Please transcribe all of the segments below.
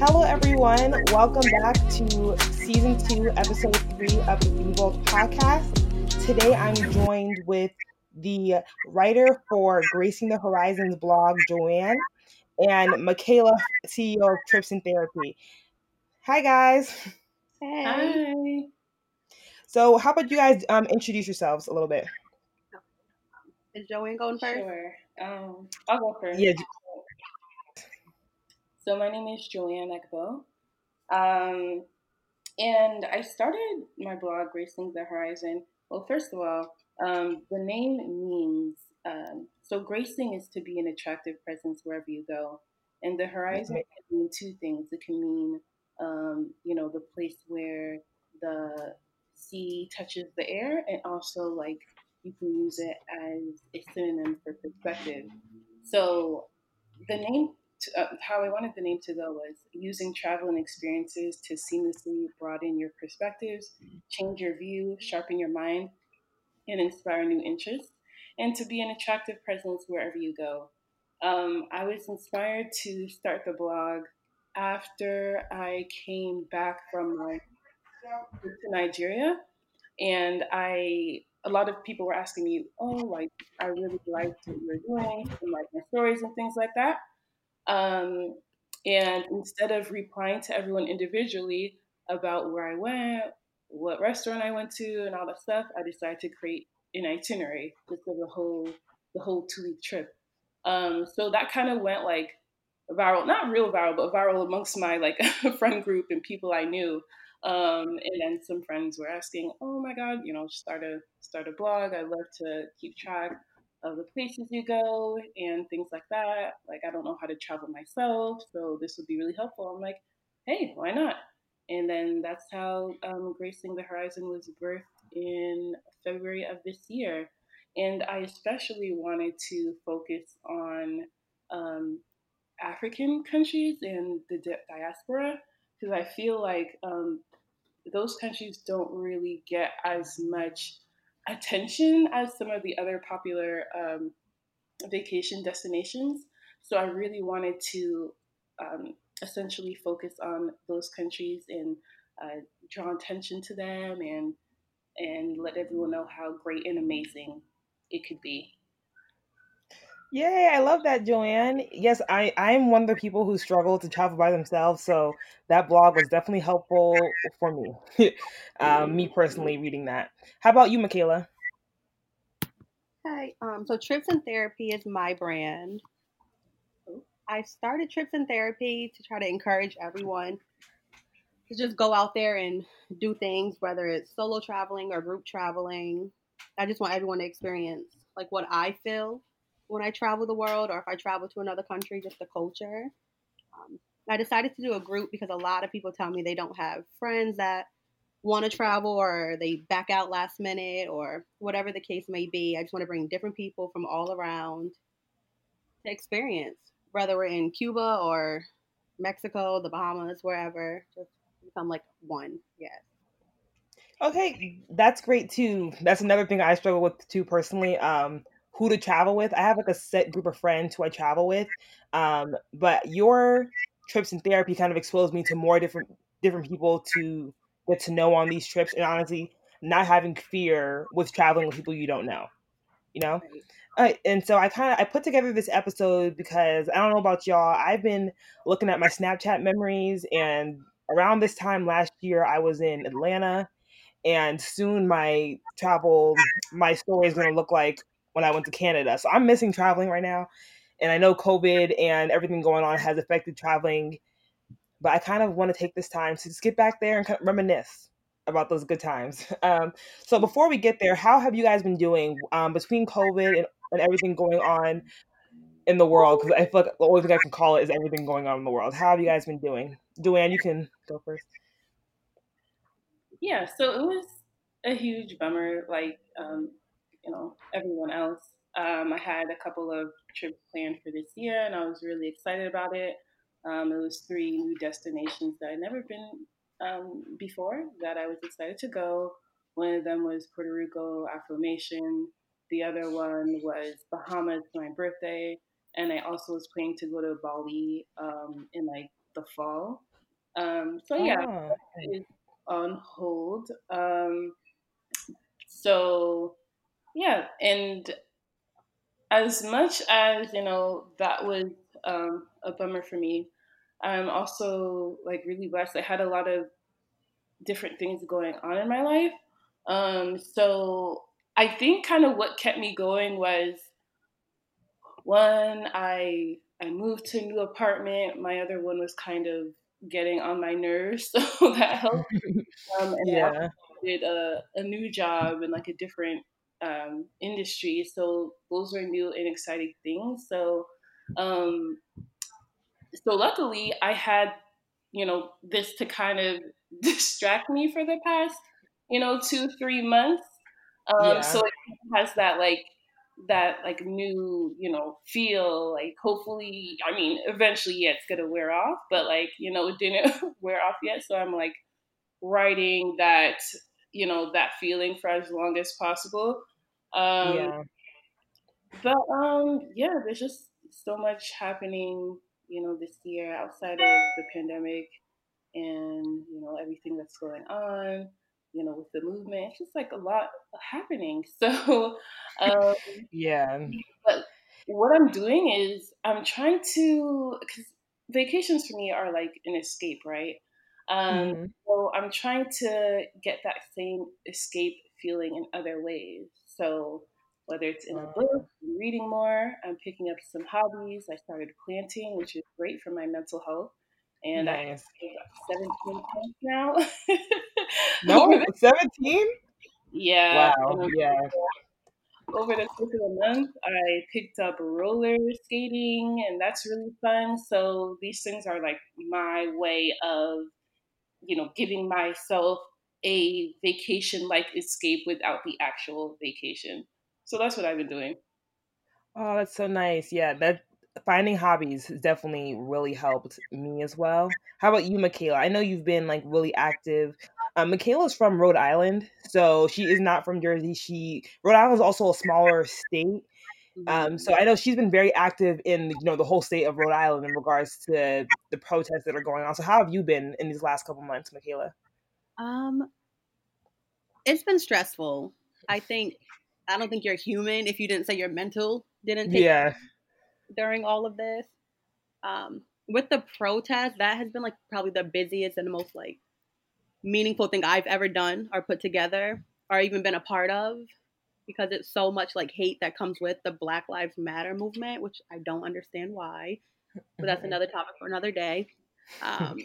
Hello, everyone. Welcome back to season two, episode three of the Be World podcast. Today, I'm joined with the writer for Gracing the Horizons blog, Joanne, and Michaela, CEO of Trips and Therapy. Hi, guys. Hey. Hi. So, how about you guys um, introduce yourselves a little bit? Is Joanne going first? Sure. Um, I'll go first. Yeah. So my name is Julianne Ekbo. Um, and I started my blog, Gracing the Horizon. Well, first of all, um, the name means um, so gracing is to be an attractive presence wherever you go. And the horizon Okay. can mean two things. It can mean, um, you know, the place where the sea touches the air, and also like you can use it as a synonym for perspective. So the name, to, uh, how I wanted the name to go was using travel and experiences to seamlessly broaden your perspectives, change your view, sharpen your mind, and inspire new interests, and to be an attractive presence wherever you go. Um, I was inspired to start the blog after I came back from my trip to Nigeria, and I a lot of people were asking me, "Oh, like I really liked what you were doing, and like my stories and things like that." Um, and instead of replying to everyone individually about where I went, what restaurant I went to, and all that stuff, I decided to create an itinerary just of the whole the whole two week trip. Um, so that kind of went like viral, not real viral, but viral amongst my like friend group and people I knew. Um, and then some friends were asking, "Oh my God, you know, start a start a blog. I love to keep track of the places you go and things like that. Like, I don't know how to travel myself, so this would be really helpful." I'm like, "Hey, why not?" And then that's how um, Gracing the Horizon was birthed in February of this year. And I especially wanted to focus on um, African countries and the di- diaspora because I feel like um, those countries don't really get as much attention as some of the other popular um, vacation destinations. So I really wanted to um, essentially focus on those countries and uh, draw attention to them and and let everyone know how great and amazing it could be. Yay, I love that, Joanne. Yes, I, I'm one of the people who struggle to travel by themselves, so that blog was definitely helpful for me. um, me personally reading that. How about you, Michaela? Hi. Um, so Trips and Therapy is my brand. I started Trips and Therapy to try to encourage everyone to just go out there and do things, whether it's solo traveling or group traveling. I just want everyone to experience like what I feel when I travel the world or if I travel to another country, just the culture. Um, I decided to do a group because a lot of people tell me they don't have friends that want to travel or they back out last minute or whatever the case may be. I just want to bring different people from all around to experience, whether we're in Cuba or Mexico, the Bahamas, wherever. Just become like one. Yes. Okay, that's great too. That's another thing I struggle with too personally. Um, who to travel with. I have like a set group of friends who I travel with. Um, but your trips and therapy kind of exposed me to more different different people to get to know on these trips and honestly not having fear with traveling with people you don't know. You know? Uh, and so I kind of I put together this episode because I don't know about y'all. I've been looking at my Snapchat memories, and around this time last year, I was in Atlanta, and soon my travel my story is going to look like when I went to Canada. So I'm missing traveling right now, and I know COVID and everything going on has affected traveling, but I kind of want to take this time to just get back there and kind of reminisce about those good times. Um, so before we get there, how have you guys been doing um, between COVID and, and everything going on in the world? Because I feel like the only thing I can call it is everything going on in the world. How have you guys been doing? Joanne, you can go first. Yeah, so it was a huge bummer, like um, you know everyone else. Um, I had a couple of trips planned for this year, and I was really excited about it. Um, it was three new destinations that I'd never been um, before that I was excited to go. One of them was Puerto Rico Affirmation. The other one was Bahamas for my birthday, and I also was planning to go to Bali um, in like the fall. Um, so yeah, oh. is on hold. Um, so yeah, and as much as you know that was um, a bummer for me, I'm also like really blessed. I had a lot of different things going on in my life. Um, so I think kind of what kept me going was one, I I moved to a new apartment. My other one was kind of getting on my nerves, so that helped. Um, and yeah. I did a, a new job and like a different um, industry, so those were new and exciting things. So, um, so luckily, I had you know this to kind of distract me for the past you know two three months. Um, yeah. So it has that like that like new you know feel like hopefully i mean eventually yeah it's gonna wear off but like you know it didn't wear off yet so i'm like writing that you know that feeling for as long as possible um yeah but um yeah there's just so much happening you know this year outside of the pandemic and you know everything that's going on you know, with the movement. It's just like a lot happening. So, um, yeah. But what I'm doing is I'm trying to, because vacations for me are like an escape, right? Um, mm-hmm. So I'm trying to get that same escape feeling in other ways. So whether it's in a book, reading more, I'm picking up some hobbies. I started planting, which is great for my mental health and nice. I have 17 pounds now. no, 17? Yeah. Wow. Yeah. Over the course of the month, I picked up roller skating, and that's really fun. So these things are like my way of, you know, giving myself a vacation-like escape without the actual vacation. So that's what I've been doing. Oh, that's so nice. Yeah, that finding hobbies definitely really helped me as well. How about you, Michaela? I know you've been like really active. Um, Michaela's from Rhode Island, so she is not from Jersey. She Rhode Island is also a smaller state. Um, so I know she's been very active in you know the whole state of Rhode Island in regards to the protests that are going on. So how have you been in these last couple months, Michaela? Um, it's been stressful. I think I don't think you're human if you didn't say your mental didn't take yeah during all of this. Um, with the protest, that has been like probably the busiest and the most like meaningful thing I've ever done or put together or even been a part of because it's so much like hate that comes with the Black Lives Matter movement, which I don't understand why. But that's another topic for another day. Um,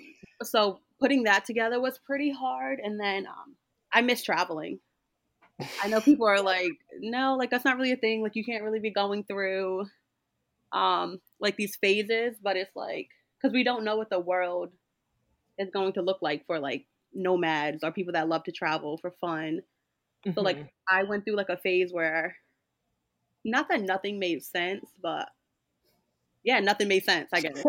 so putting that together was pretty hard. And then um, I miss traveling. I know people are like, no, like that's not really a thing. Like you can't really be going through um, like these phases, but it's like because we don't know what the world is going to look like for like nomads or people that love to travel for fun. Mm-hmm. So like mm-hmm. I went through like a phase where not that nothing made sense, but yeah, nothing made sense. I guess.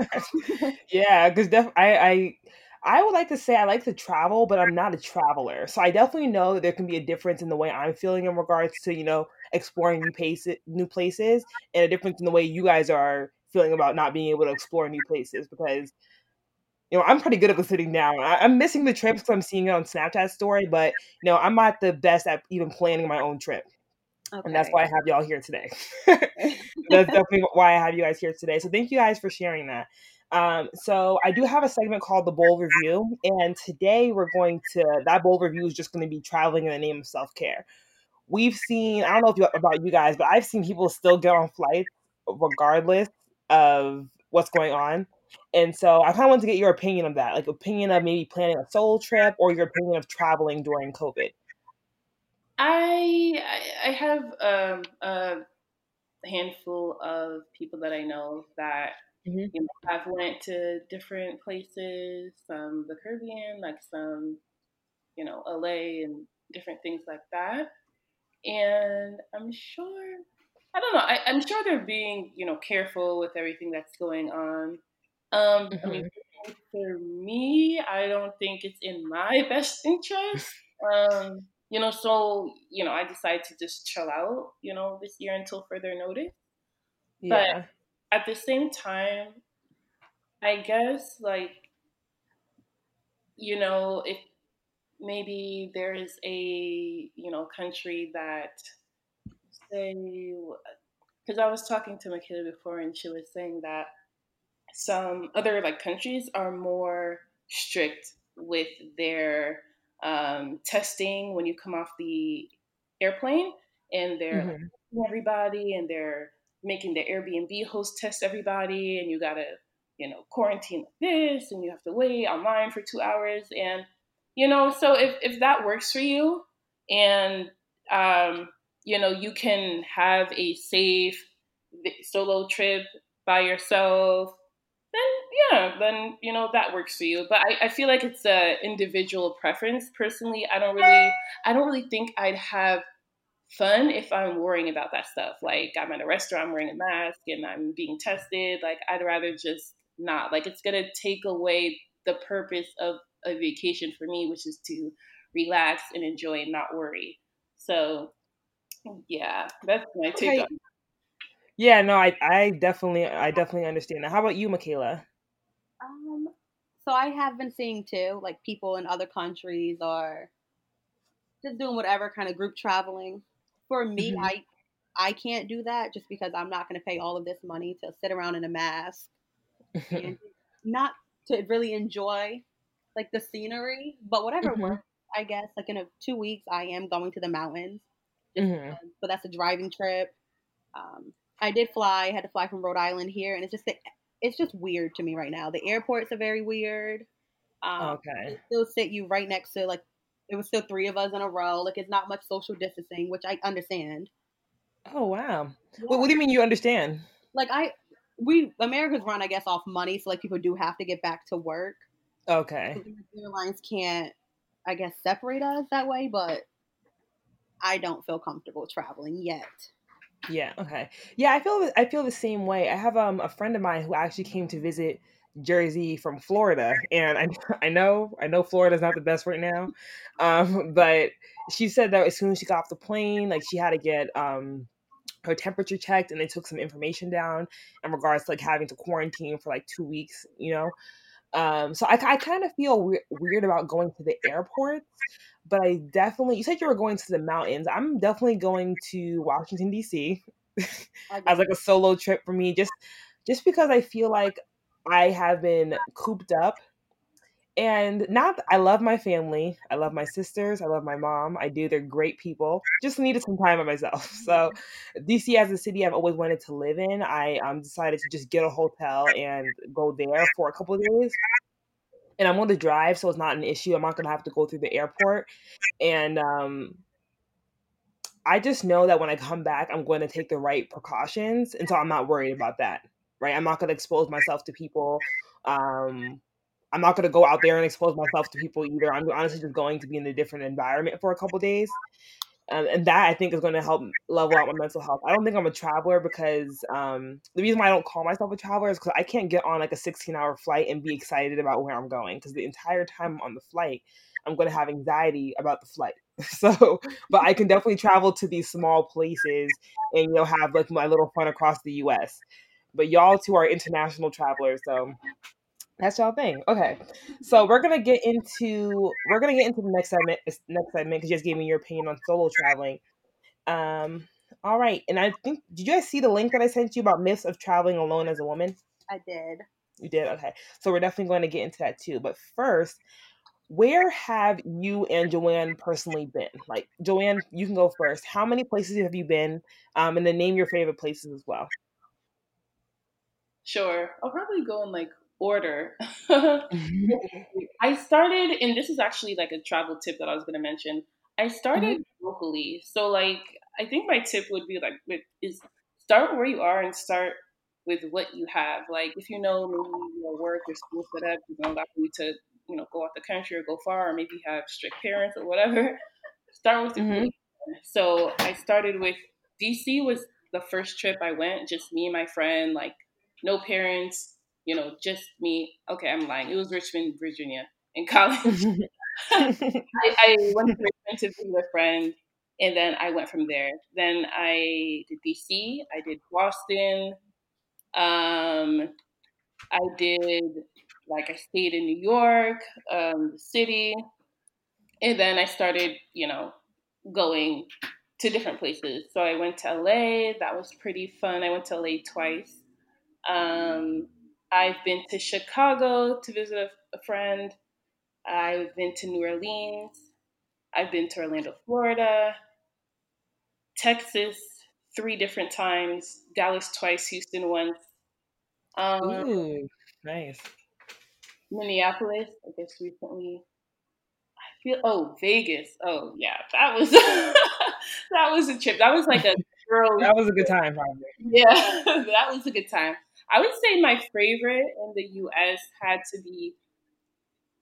yeah, because def- I I I would like to say I like to travel, but I'm not a traveler. So I definitely know that there can be a difference in the way I'm feeling in regards to, you know, exploring new places, new places, and a difference in the way you guys are feeling about not being able to explore new places because you know, I'm pretty good at sitting down. I, am missing the trips because I'm seeing it on Snapchat story, but you know, I'm not the best at even planning my own trip. Okay. And that's why I have y'all here today. that's definitely why I have you guys here today. So thank you guys for sharing that. Um, so I do have a segment called the Bowl Review, and today we're going to that bowl Review is just going to be traveling in the name of self care. We've seen I don't know if you, about you guys, but I've seen people still get on flights regardless of what's going on. And so I kind of want to get your opinion of that, like opinion of maybe planning a solo trip or your opinion of traveling during COVID. I I have um, a handful of people that I know that Mm-hmm. You know, I've went to different places, some the Caribbean, like some, you know, LA and different things like that. And I'm sure, I don't know, I, am sure they're being, you know, careful with everything that's going on. Um, mm-hmm. I mean, mm-hmm. for me, I don't think it's in my best interest. Um, you know, so, you know, I decided to just chill out, you know, this year until further notice. Yeah. But at the same time, I guess like you know, if maybe there is a you know country that say because I was talking to Michaela before and she was saying that some other like countries are more strict with their um, testing when you come off the airplane and they're mm-hmm. like, everybody and they're making the Airbnb host test everybody and you gotta you know quarantine this and you have to wait online for two hours and you know so if, if that works for you and um, you know you can have a safe solo trip by yourself yeah then you know that works for you. But i, I feel like it's a individual preference. Personally i don't really i don't really think i'd have fun if i'm worrying about that stuff. Like i'm at a restaurant I'm wearing a mask and i'm being tested. Like i'd rather just not. Like it's gonna take away the purpose of a vacation for me which is to relax and enjoy and not worry. So yeah that's my take okay. on yeah, no, I I definitely I definitely understand that. How about you, Michaela? Um, so I have been seeing too, like people in other countries are just doing whatever kind of group traveling. For me, mm-hmm. I I can't do that just because I'm not going to pay all of this money to sit around in a mask and not to really enjoy like the scenery. But whatever mm-hmm. works, I guess. Like in a two weeks, I am going to the mountains, mm-hmm. but that's a driving trip. Um, I did fly. I had to fly from Rhode Island here, and it's just it's just weird to me right now. The airports are very weird. Um, okay. still sit you right next to like it was still three of us in a row. Like it's not much social distancing, which I understand. Oh wow. Yeah. What, what do you mean you understand? Like I we America's run, I guess, off money, so like people do have to get back to work. Okay. So airlines can't, I guess, separate us that way, but I don't feel comfortable traveling yet. Yeah. Okay. Yeah, I feel I feel the same way. I have um a friend of mine who actually came to visit Jersey from Florida, and I I know I know Florida's not the best right now, um, but she said that as soon as she got off the plane, like she had to get um her temperature checked, and they took some information down in regards to like having to quarantine for like two weeks, you know. Um, so I, I kind of feel we- weird about going to the airports but I definitely, you said you were going to the mountains. I'm definitely going to Washington D.C. as like a solo trip for me, just just because I feel like I have been cooped up. And not, I love my family. I love my sisters. I love my mom. I do. They're great people. Just needed some time by myself. So, DC as a city I've always wanted to live in. I um, decided to just get a hotel and go there for a couple of days and I'm on the drive, so it's not an issue. I'm not gonna have to go through the airport, and um, I just know that when I come back, I'm going to take the right precautions, and so I'm not worried about that. Right? I'm not gonna expose myself to people. Um, I'm not gonna go out there and expose myself to people either. I'm honestly just going to be in a different environment for a couple days, um, and that I think is going to help level out my mental health. I don't think I'm a traveler because um, the reason why I don't call myself a traveler is because I can't get on like a 16 hour flight and be excited about where I'm going because the entire time I'm on the flight, I'm going to have anxiety about the flight. So, but I can definitely travel to these small places and you know have like my little fun across the U.S. But y'all two are international travelers, so that's y'all thing. Okay, so we're gonna get into we're gonna get into the next segment. Next segment because you just gave me your opinion on solo traveling. Um, all right, and I think did you guys see the link that I sent you about myths of traveling alone as a woman? I did. You did. Okay, so we're definitely going to get into that too. But first, where have you and Joanne personally been? Like Joanne, you can go first. How many places have you been? Um, and then name your favorite places as well. Sure, I'll probably go in like order. I started, and this is actually like a travel tip that I was going to mention. I started mm-hmm. locally, so like I think my tip would be like with, is start where you are and start with what you have. Like if you know maybe your work or school set up, you don't got you to you know go out the country or go far, or maybe have strict parents or whatever. Start with mm-hmm. So I started with DC was the first trip I went, just me and my friend, like no parents, you know, just me. Okay, I'm lying. It was Richmond, Virginia in college. I, I, went to Richmond to visit a friend, and then I went from there. Then I did DC. I did Boston. Um, I did like I stayed in New York, um, the city, and then I started, you know, going to different places. So I went to LA. That was pretty fun. I went to LA twice. Um, I've been to Chicago to visit a, a friend. I've been to New Orleans. I've been to Orlando, Florida, Texas three different times, Dallas twice, Houston once. Um, Ooh, nice. Minneapolis, I guess recently. I feel oh Vegas. Oh yeah, that was that was a trip. That was like a girl. that was a good time, probably. Yeah, that was a good time. I would say my favorite in the U.S. had to be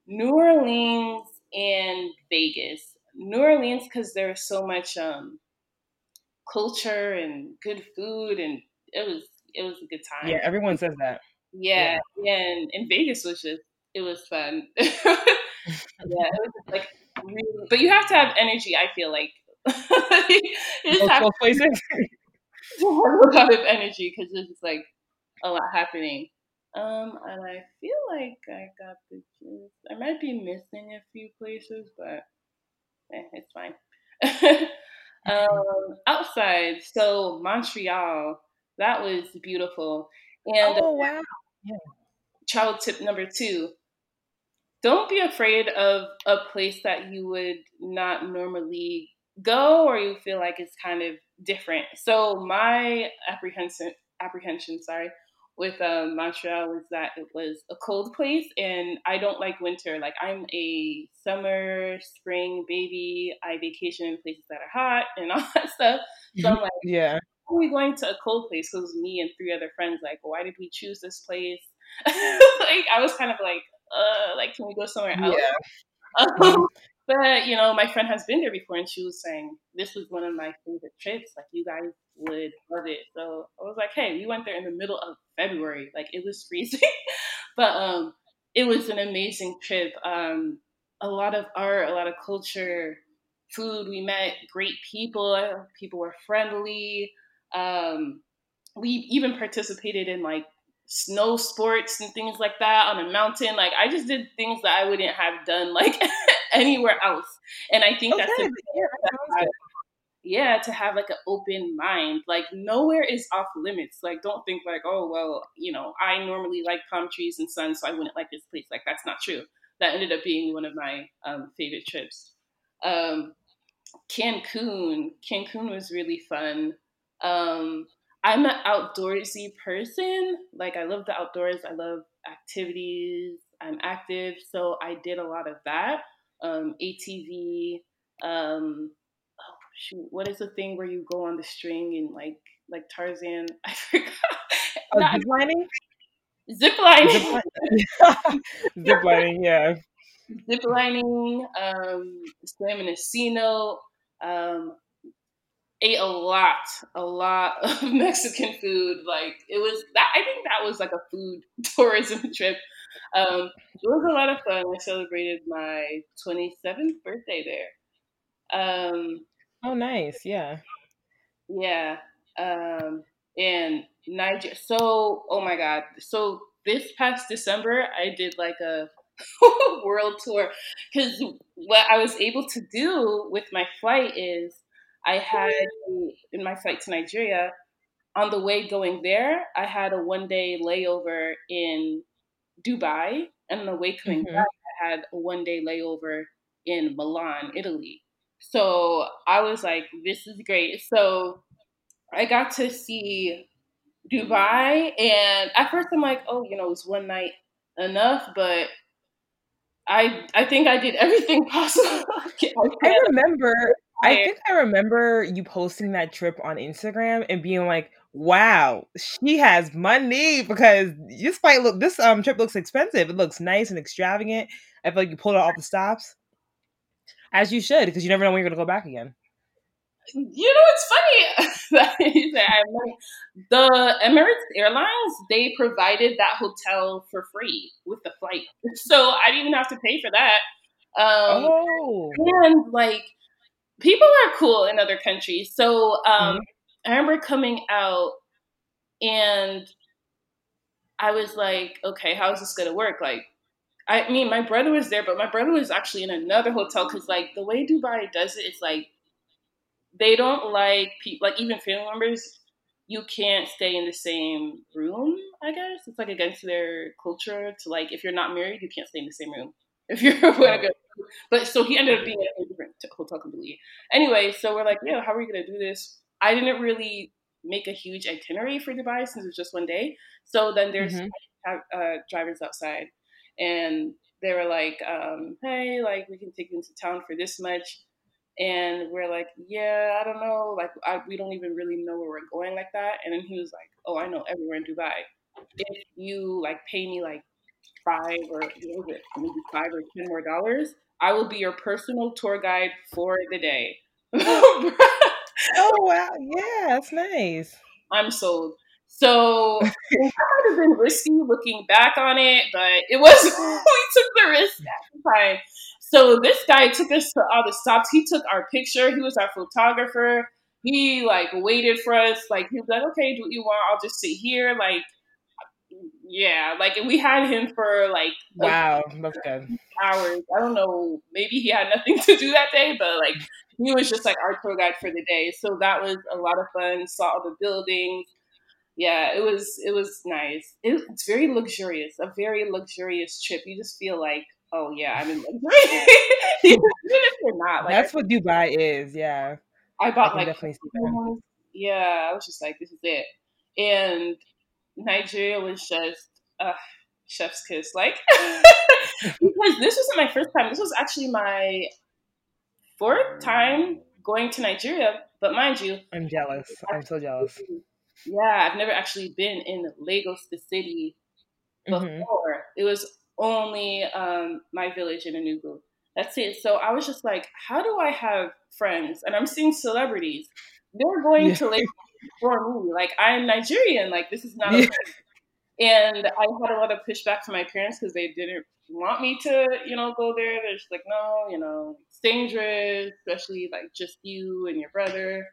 New Orleans and Vegas. New Orleans because there was so much um, culture and good food, and it was it was a good time. Yeah, everyone says that. Yeah, yeah, and, and Vegas was just it was fun. yeah, it was like really, but you have to have energy. I feel like you just have places. a lot of energy because just like a lot happening. Um, and I feel like I got the gist. I might be missing a few places, but eh, it's fine. um, outside, so Montreal, that was beautiful. And oh wow! Yeah. Travel tip number two: Don't be afraid of a place that you would not normally go, or you feel like it's kind of different. So my apprehension, apprehension, sorry, with um, Montreal was that it was a cold place, and I don't like winter. Like I'm a summer, spring baby. I vacation in places that are hot and all that stuff. So I'm like, yeah. Are we going to a cold place? Because me and three other friends, like, why did we choose this place? like, I was kind of like, uh, like, can we go somewhere else? Yeah. Um, but you know, my friend has been there before, and she was saying this was one of my favorite trips. Like, you guys would love it. So I was like, hey, we went there in the middle of February. Like, it was freezing, but um, it was an amazing trip. Um, a lot of art, a lot of culture, food. We met great people. People were friendly. Um, we even participated in like snow sports and things like that on a mountain. Like I just did things that I wouldn't have done like anywhere else. And I think okay. that's yeah, yeah, to have like an open mind. Like nowhere is off limits. Like don't think like, oh well, you know, I normally like palm trees and sun, so I wouldn't like this place. Like that's not true. That ended up being one of my um, favorite trips. Um, Cancun. Cancun was really fun. Um, I'm an outdoorsy person. Like I love the outdoors. I love activities. I'm active, so I did a lot of that. Um, ATV. Um, shoot, what is the thing where you go on the string and like like Tarzan? I forgot. Oh, zip lining. Zip lining. Zip lining. Yeah. Zip lining. Um, swam in a cenote. Um, ate a lot, a lot of Mexican food. Like it was that I think that was like a food tourism trip. Um, it was a lot of fun. I celebrated my 27th birthday there. Um, oh, nice. Yeah. Yeah. Um, and Niger. So, oh my God. So this past December, I did like a world tour because what I was able to do with my flight is I had in my flight to Nigeria, on the way going there, I had a one day layover in Dubai, and on the way coming mm-hmm. back, I had a one day layover in Milan, Italy. So I was like, this is great. So I got to see Dubai, and at first I'm like, oh, you know, it's one night enough, but I I think I did everything possible. I remember I think I remember you posting that trip on Instagram and being like, "Wow, she has money." Because this might look this um trip looks expensive. It looks nice and extravagant. I feel like you pulled out all the stops, as you should, because you never know when you're gonna go back again. You know, it's funny the Emirates Airlines they provided that hotel for free with the flight, so I didn't even have to pay for that. Um, oh, and like people are cool in other countries. So um, mm-hmm. I remember coming out and I was like, okay, how is this going to work? Like, I mean, my brother was there, but my brother was actually in another hotel because, like, the way Dubai does it is like they don't like people, like even family members. You can't stay in the same room. I guess it's like against their culture to like if you're not married, you can't stay in the same room if you're going to go. But so he ended up being at a different hotel completely. Anyway, so we're like, yeah, how are we gonna do this? I didn't really make a huge itinerary for Dubai since it was just one day. So then there's mm-hmm. uh, drivers outside, and they were like, um, "Hey, like we can take you into town for this much." And we're like, yeah, I don't know, like I, we don't even really know where we're going like that. And then he was like, oh, I know everywhere in Dubai. If you like pay me like five or what was it, maybe five or ten more dollars, I will be your personal tour guide for the day. oh wow, yeah, that's nice. I'm sold. So it might have been risky looking back on it, but it was we took the risk at the time. So this guy took us to all the stops. He took our picture. He was our photographer. He like waited for us. Like he was like, "Okay, do what you want. I'll just sit here." Like, yeah, like and we had him for like wow, that's good hours. I don't know. Maybe he had nothing to do that day, but like he was just like our tour guide for the day. So that was a lot of fun. Saw all the buildings. Yeah, it was it was nice. It, it's very luxurious, a very luxurious trip. You just feel like, oh yeah, I'm in luxury. Even if you're not, like, that's what Dubai is. Yeah, I bought I like yeah. I was just like, this is it. And Nigeria was just uh, chef's kiss, like because this wasn't my first time. This was actually my fourth time going to Nigeria. But mind you, I'm jealous. I'm so jealous. Yeah, I've never actually been in Lagos, the city, mm-hmm. before. Mm-hmm. It was only um, my village in Enugu. That's it. So I was just like, how do I have friends? And I'm seeing celebrities. They're going yeah. to Lagos for me. Like I'm Nigerian. Like this is not. Yeah. And I had a lot of pushback from my parents because they didn't want me to, you know, go there. They're just like, no, you know, it's dangerous, especially like just you and your brother.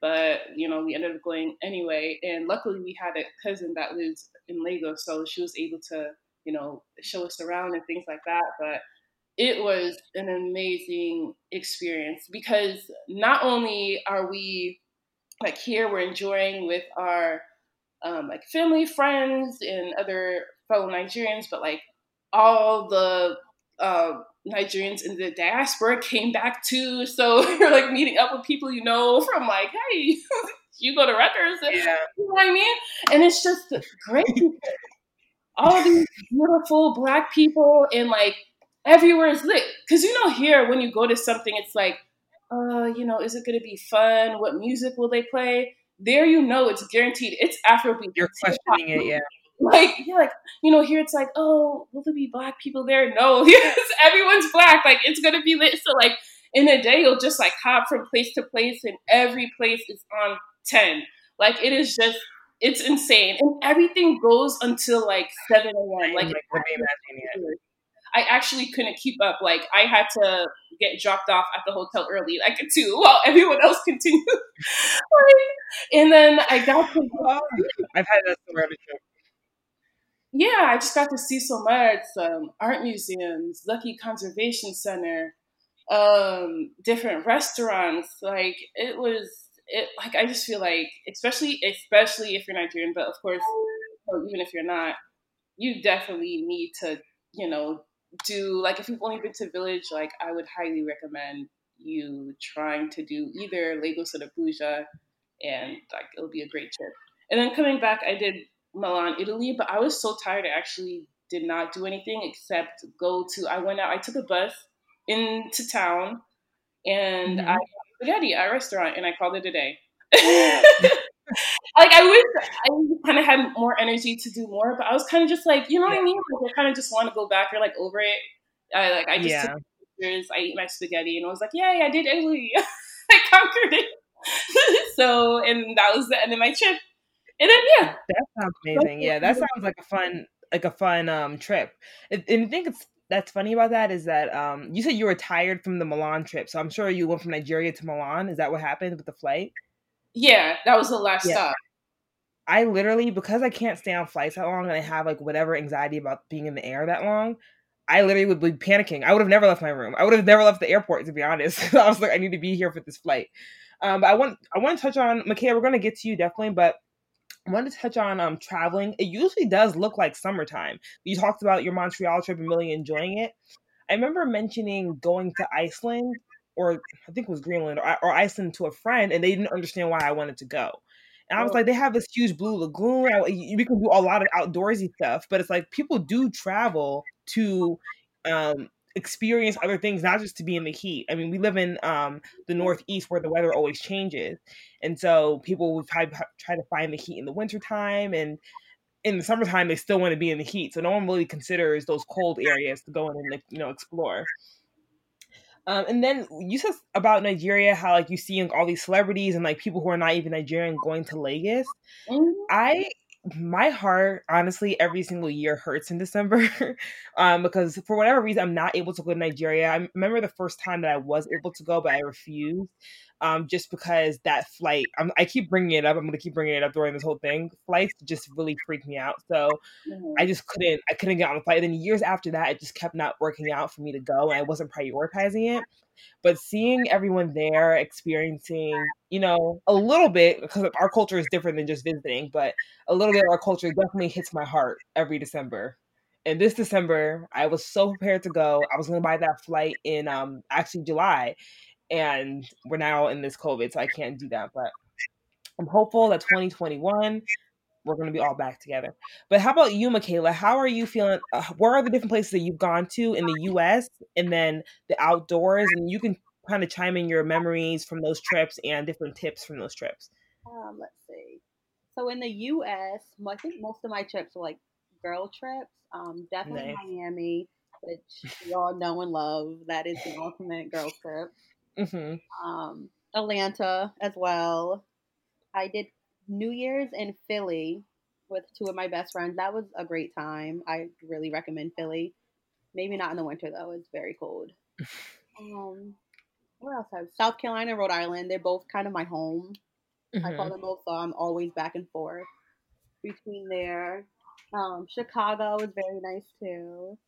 But, you know, we ended up going anyway. And luckily we had a cousin that lives in Lagos, so she was able to, you know, show us around and things like that. But it was an amazing experience because not only are we like here, we're enjoying with our um, like family, friends, and other fellow Nigerians, but like all the uh, Nigerians in the diaspora came back too. So you're like meeting up with people you know from like, hey, you go to Rutgers, and, yeah. you know what I mean? And it's just great. all these beautiful black people and like everywhere is lit. Cause you know here when you go to something, it's like, uh, you know, is it gonna be fun? What music will they play? There you know it's guaranteed. It's Afrobeat. You're questioning it, yeah. Like you're like, you know, here it's like, oh, will there be black people there? No, yes, everyone's black. Like it's gonna be lit. So like in a day, you'll just like hop from place to place, and every place is on ten. Like it is just, it's insane, and everything goes until like seven a.m. Like, like I actually couldn't keep up. Like I had to get dropped off at the hotel early, like too, while everyone else continued. and then I got to. I've had that somewhere trip yeah, I just got to see so much um, art museums, Lekki Conservation Center, um, different restaurants. Like it was, it like I just feel like, especially especially if you're Nigerian, but of course, even if you're not, you definitely need to, you know, do like if you've only been to Village, like I would highly recommend you trying to do either Lagos or Abuja, and like it'll be a great trip. And then coming back, I did Milan, Italy, but I was so tired I actually did not do anything except go to I went out, I took a bus into town and mm-hmm. I had spaghetti at a restaurant and I called it a day. like I wish I kind of had more energy to do more, but I was kind of just like, you know what I mean? Like I kind of just want to go back or like over it. I like I just yeah. took pictures, I eat my spaghetti, and I was like, yay, I did Italy, I conquered it. so, and that was the end of my trip. And then yeah, that sounds amazing. Yeah, that sounds like a fun, like a fun um trip. And I think it's that's funny about that is that um you said you were tired from the Milan trip, so I'm sure you went from Nigeria to Milan. Is that what happened with the flight? Yeah, that was the last yeah. stop. I literally because I can't stay on flights that long and I have like whatever anxiety about being in the air that long. I literally would be panicking. I would have never left my room. I would have never left the airport, to be honest. I was like, I need to be here for this flight. Um, but I want I want to touch on Michaela. We're gonna get to you definitely, but I wanted to touch on um traveling. It usually does look like summertime. You talked about your Montreal trip and really enjoying it. I remember mentioning going to Iceland or I think it was Greenland or, or Iceland to a friend, and they didn't understand why I wanted to go. And I was like, they have this huge blue lagoon. We can do a lot of outdoorsy stuff, but it's like people do travel to um, experience other things, not just to be in the heat. I mean, we live in um, the Northeast where the weather always changes. And so people would try, try to find the heat in the wintertime. And in the summertime, they still want to be in the heat. So no one really considers those cold areas to go in and, you know, explore. Um, and then you said about Nigeria, how like you see all these celebrities and like people who are not even Nigerian going to Lagos. Mm-hmm. I my heart honestly every single year hurts in December um, because for whatever reason I'm not able to go to Nigeria. I remember the first time that I was able to go, but I refused um, just because that flight. I'm, i keep bringing it up. I'm going to keep bringing it up during this whole thing. Flights just really freak me out. So mm-hmm. I just couldn't. I couldn't get on the flight. And then years after that, it just kept not working out for me to go, and I wasn't prioritizing it. But seeing everyone there, experiencing, you know, a little bit because our culture is different than just visiting, but a little bit of our culture definitely hits my heart every December and this December, I was so prepared to go. I was going to buy that flight in um actually July, and we're now in this COVID, so I can't do that. But I'm hopeful that 2021 we're going to be all back together. But how about you, Michaela? How are you feeling? Uh, where are the different places that you've gone to in the U.S. and then the outdoors? And you can kind of chime in your memories from those trips and different tips from those trips. Um, let's see. So in the U.S., I think most of my trips were like girl trips. Um, definitely nice. Miami, which we all know and love. That is the ultimate girl trip. Mm-hmm. Um, Atlanta as well. I did New Year's in Philly with two of my best friends. That was a great time. I really recommend Philly. Maybe not in the winter though; it's very cold. um, where else? Have South Carolina, Rhode Island. They're both kind of my home. Mm-hmm. I call mm-hmm. them both, so I'm always back and forth between there. Um, Chicago was very nice too.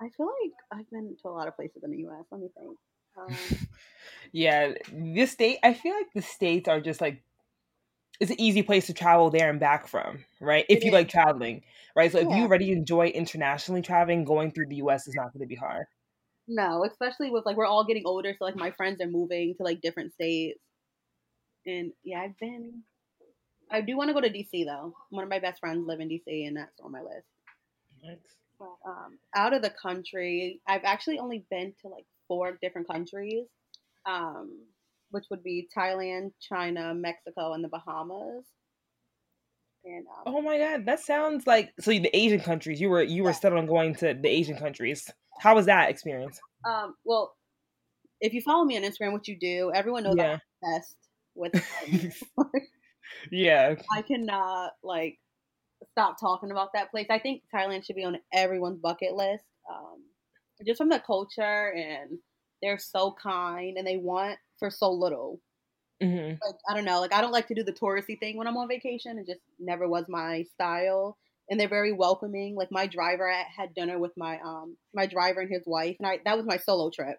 I feel like I've been to a lot of places in the U.S. Let me think. Um, yeah, this state. I feel like the states are just like it's an easy place to travel there and back from, right? If you is. like traveling, right? So yeah. if you already enjoy internationally traveling, going through the U.S. is not going to be hard. No, especially with like we're all getting older, so like my friends are moving to like different states, and yeah, I've been. I do want to go to DC though. One of my best friends live in DC, and that's on my list. Nice. But, um, out of the country, I've actually only been to like four different countries, um, which would be Thailand, China, Mexico, and the Bahamas. And, um, oh my god, that sounds like so the Asian countries. You were you were yeah. set on going to the Asian countries. How was that experience? Um, well, if you follow me on Instagram, which you do, everyone knows yeah. I'm obsessed with. yeah, I cannot like stop talking about that place. I think Thailand should be on everyone's bucket list. Um, just from the culture and they're so kind and they want for so little. Mm-hmm. Like I don't know, like I don't like to do the touristy thing when I'm on vacation. It just never was my style. And they're very welcoming. Like my driver I had dinner with my um my driver and his wife, and I that was my solo trip.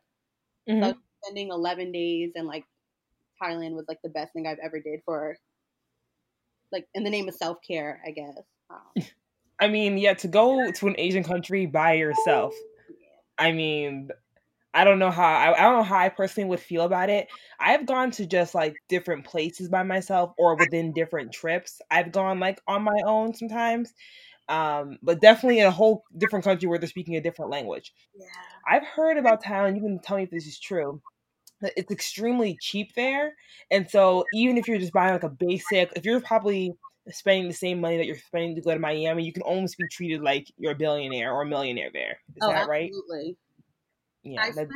Mm-hmm. So spending 11 days and like Thailand was like the best thing I've ever did for like in the name of self care, I guess. Um, I mean, yeah, to go to an Asian country by yourself I mean, I don't know how I, I, don't know how I personally would feel about it. I've gone to just like different places by myself or within different trips. I've gone like on my own sometimes. Um, but definitely in a whole different country where they're speaking a different language. Yeah. I've heard about Thailand, you can tell me if this is true. It's extremely cheap there. And so even if you're just buying like a basic, if you're probably spending the same money that you're spending to go to Miami, you can almost be treated like you're a billionaire or a millionaire there. Is oh, that right? Absolutely. Yeah. I spent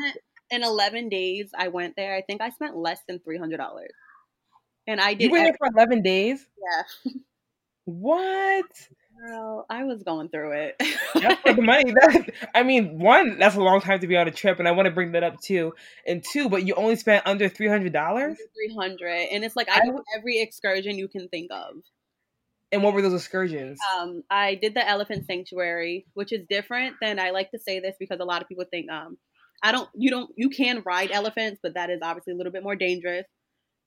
in 11 days. I went there. I think I spent less than three hundred dollars, and I did. You went there for 11 days. Yeah. What? Girl, I was going through it. that's for the money. That, I mean, one, that's a long time to be on a trip, and I want to bring that up too. And two, but you only spent under three hundred dollars. Three hundred, and it's like I, I do every excursion you can think of. And what were those excursions? Um, I did the elephant sanctuary, which is different than I like to say this because a lot of people think um, I don't you don't you can ride elephants, but that is obviously a little bit more dangerous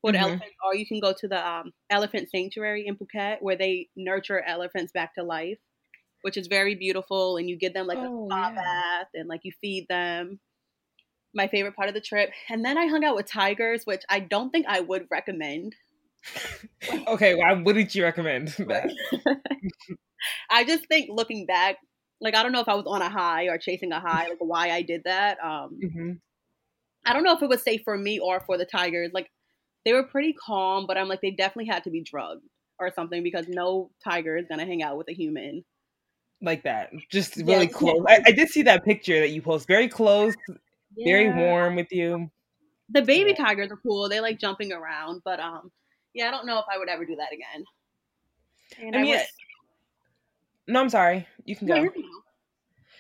for the Mhm. elephants. Or you can go to the um, elephant sanctuary in Phuket where they nurture elephants back to life, which is very beautiful. And you give them like Oh, a spa yeah. bath and like you feed them. My favorite part of the trip, and then I hung out with tigers, which I don't think I would recommend. okay, why wouldn't you recommend that? I just think looking back, like I don't know if I was on a high or chasing a high, like why I did that. Um, hmm I don't know if it was safe for me or for the tigers. Like they were pretty calm, but I'm like they definitely had to be drugged or something because no tiger is gonna hang out with a human. Like that, just really you close. I, I did see that picture that you post. Very close, very warm with you. The baby Yeah. tigers are cool. They like jumping around, but um, yeah, I don't know if I would ever do that again. And I mean, went- No, I'm sorry. You can go.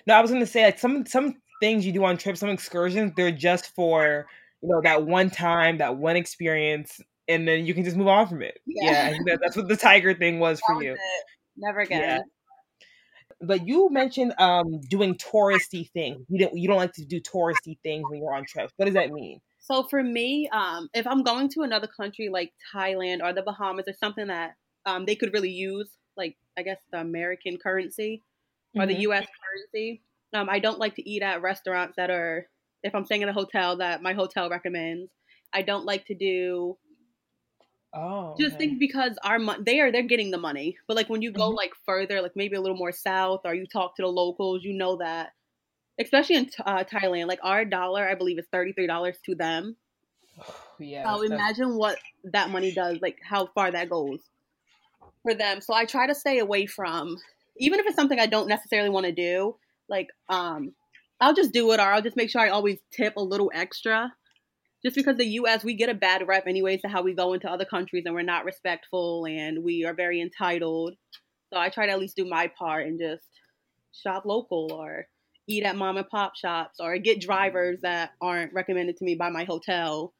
No, I was gonna say like some some things you do on trips, some excursions, they're just for you know that one time, that one experience, and then you can just move on from it. Yeah. Yeah, that, that's what the tiger thing was That for you. Never again. Yeah. But you mentioned um doing touristy things. You don't you don't like to do touristy things when you're on trips. What does that mean? So for me, um, if I'm going to another country like Thailand or the Bahamas or something that um, they could really use, like I guess the American currency or the Mhm. U.S. currency, um, I don't like to eat at restaurants that are. If I'm staying in a hotel that my hotel recommends, I don't like to do Oh, just okay. think because our mon- they are they're getting the money, but like when you go Mhm. like further, like maybe a little more south, or you talk to the locals, you know that, especially in uh, Thailand, like our dollar, I believe is thirty three dollars to them. yeah. So imagine what that money does, like how far that goes for them. So I try to stay away from, even if it's something I don't necessarily want to do. Like, um, I'll just do it, or I'll just make sure I always tip a little extra. Just because the U.S. we get a bad rep anyways to how we go into other countries and we're not respectful and we are very entitled. So I try to at least do my part and just shop local or eat at mom and pop shops or get drivers that aren't recommended to me by my hotel.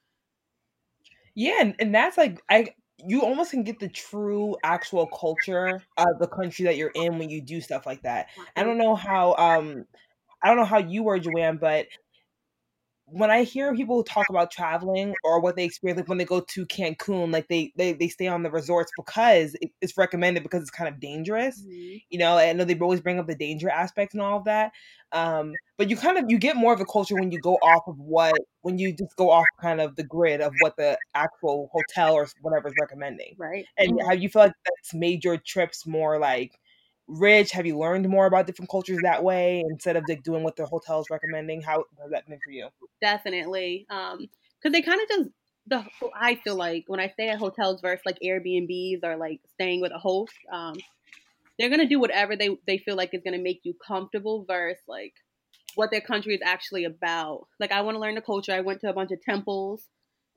Yeah, and, and that's like I you almost can get the true actual culture of the country that you're in when you do stuff like that. I don't know how um I don't know how you were, Joanne, but when I hear people talk about traveling or what they experience, like when they go to Cancun, like they they, they stay on the resorts because it, it's recommended because it's kind of dangerous. Mhm. You know, I know they always bring up the danger aspect and all of that. Um, but you kind of you get more of the culture when you go off of what when you just go off kind of the grid of what the actual hotel or whatever is recommending. Right. And Mhm. how you feel like that's made your trips more like rich? Have you learned more about different cultures that way instead of like doing what the hotel's recommending? How has that been for you? definitely um because they kind of just the i feel like when i stay at hotels versus like airbnbs or like staying with a host um they're gonna do whatever they they feel like is gonna make you comfortable versus like what their country is actually about like i want to learn the culture i went to a bunch of temples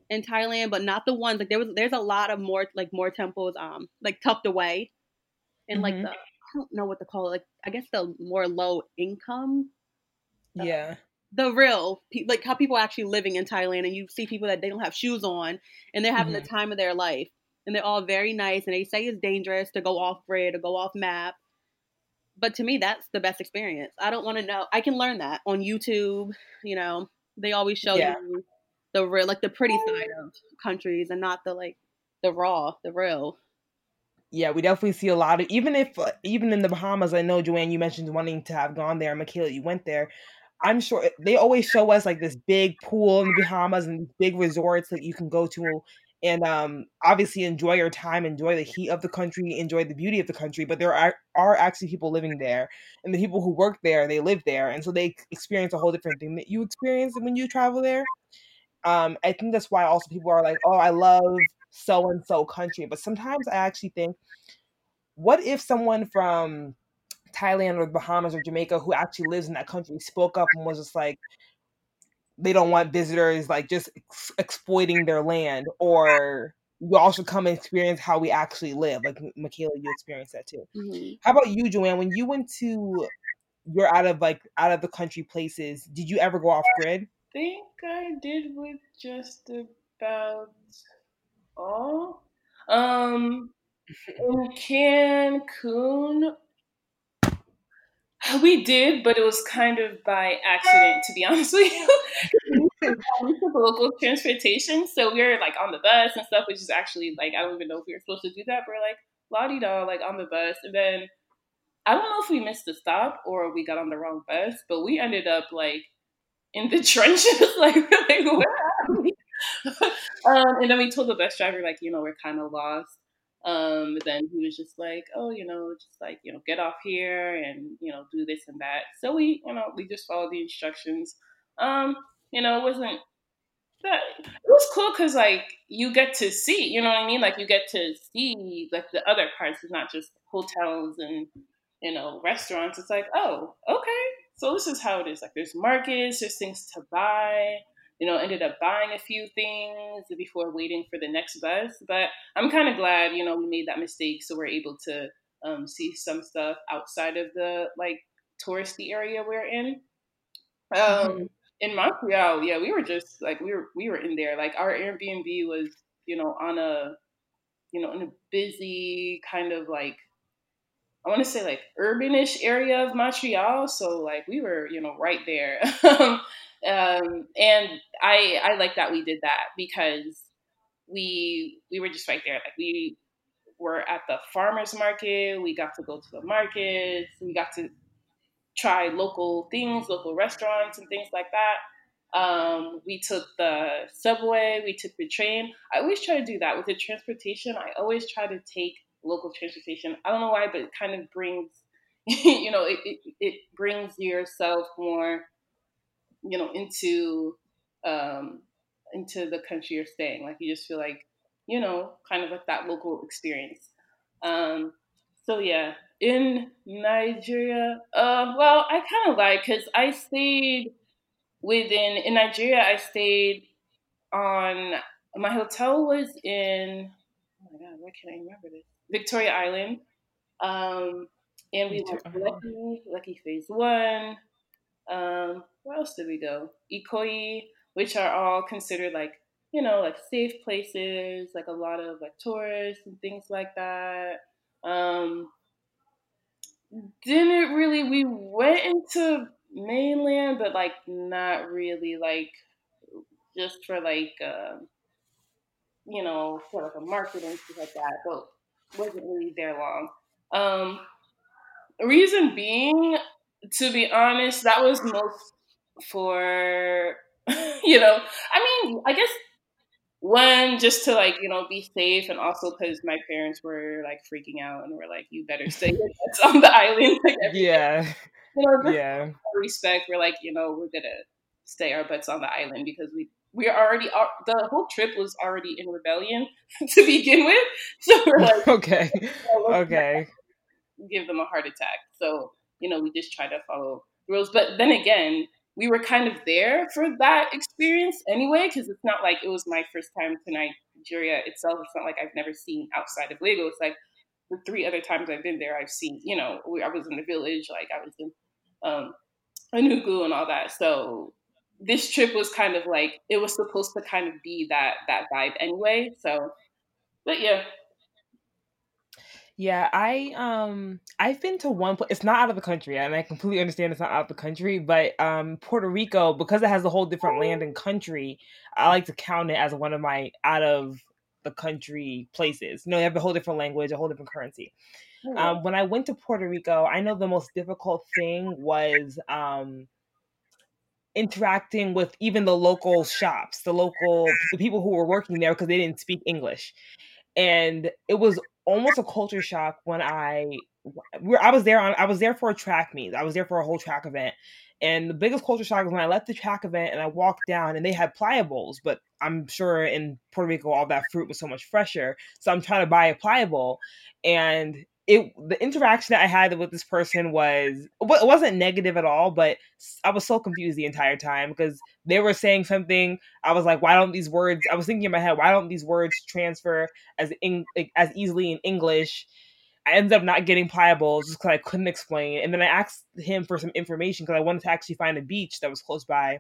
in thailand but not the ones like there was there's a lot of more like more temples um like tucked away in like Mhm. the don't know what to call it like i guess the more low income uh, Yeah. the real like how people are actually living in Thailand and you see people that they don't have shoes on and they're having the mm-hmm. time of their life and they're all very nice and they say it's dangerous to go off grid or go off map but to me that's the best experience I don't want to know I can learn that on YouTube you know they always show Yeah. you the real like the pretty side of countries and not the like the raw the real Yeah, we definitely see a lot of even if uh, even in the Bahamas. I know Joanne, you mentioned wanting to have gone there. Michaela, you went there. I'm sure they always show us like this big pool in the Bahamas and big resorts that you can go to and um, obviously enjoy your time, enjoy the heat of the country, enjoy the beauty of the country. But there are are actually people living there, and the people who work there, they live there, and so they experience a whole different thing that you experience when you travel there. Um, I think that's why also people are like, oh, I love so and so country. But sometimes I actually think, what if someone from Thailand or the Bahamas or Jamaica who actually lives in that country spoke up and was just like, they don't want visitors like just ex- exploiting their land, or you all should come and experience how we actually live. Like Michaela, you experienced that too. Mhm. How about you, Joanne? When you went to you're out of like out of the country places, did you ever go off grid? think I did with just about all. Um, In Cancun, we did, but it was kind of by accident, to be honest with you. we took local transportation, so we were like on the bus and stuff, which is actually like I don't even know if we were supposed to do that. But we're like la di da, like on the bus, and then I don't know if we missed the stop or we got on the wrong bus, but we ended up like in the trenches, like, like where? um, and then we told the bus driver, like, you know, we're kind of lost. Um, then he was just like, oh, you know, just like, you know, get off here and, you know, do this and that. So we, you know, we just followed the instructions. Um, you know, it wasn't that, it was cool because like you get to see, you know what I mean? Like you get to see like the other parts. It's not just hotels and, you know, restaurants. It's like, oh, okay. So this is how it is. Like there's markets, there's things to buy you know, ended up buying a few things before waiting for the next bus. But I'm kind of glad, you know, we made that mistake so we're able to um, see some stuff outside of the like touristy area we're in. Um, mm-hmm. In Montreal, yeah, we were just like we were we were in there. Like our Airbnb was, you know, on a, you know, in a busy kind of like I want to say like urbanish area of Montreal. So like we were, you know, right there. Um, and I I like that we did that because we we were just right there. Like we were at the farmers market. We got to go to the markets. We got to try local things, local restaurants, and things like that. Um, we took the subway. We took the train. I always try to do that with the transportation. I always try to take local transportation. I don't know why, but it kind of brings, you know, it, it, it brings yourself more you know into um, into the country you're staying. Like you just feel like you know kind of like that local experience. Um, so yeah, in Nigeria, uh, well, I kind of like because I stayed within in Nigeria. I stayed on my hotel was in oh my god, why can't I remember this? Victoria Island. Um, and we went to Lekki, Lekki Phase One. Um, where else did we go? Ikoyi, which are all considered like you know like safe places, like a lot of like tourists and things like that. Um, didn't really. We went into mainland, but like not really like just for like uh, you know for like a market and stuff like that. But wasn't really there long. Um, reason being, to be honest, that was most for you know. I mean, I guess one just to like you know be safe, and also because my parents were like freaking out and were like, "You better stay on the island." Like, yeah, you know, yeah. Respect. We're like, you know, we're gonna stay our butts on the island because we we're already uh, the whole trip was already in rebellion to begin with. So we're like, okay, okay, give them a heart attack. So you know, we just try to follow rules. But then again, we were kind of there for that experience anyway, because it's not like it was my first time to Nigeria itself. It's not like I've never seen outside of Lagos. Like the three other times I've been there, I've seen, you know, I was in the village, like I was in um, and all that. So this trip was kind of like it was supposed to kind of be that that vibe anyway. So, but yeah, yeah, I um I've been to one place. It's not out of the country, and I completely understand it's not out of the country. But um Puerto Rico, because it has a whole different land and country, I like to count it as one of my out of the country places. No, you know, they have a whole different language, a whole different currency. Mm-hmm. Um, when I went to Puerto Rico, I know the most difficult thing was um interacting with even the local shops, the local the people who were working there because they didn't speak English. And it was almost a culture shock when I I was there on I was there for a track meet. I was there for a whole track event. And the biggest culture shock was when I left the track event and I walked down and they had pliables, but I'm sure in Puerto Rico all that fruit was so much fresher. So I'm trying to buy a pliable and it the interaction that I had with this person was it wasn't negative at all, but I was so confused the entire time because they were saying something. I was like, why don't these words? I was thinking in my head, why don't these words transfer as in, as easily in English? I ended up not getting pliable just because I couldn't explain. And then I asked him for some information because I wanted to actually find a beach that was close by.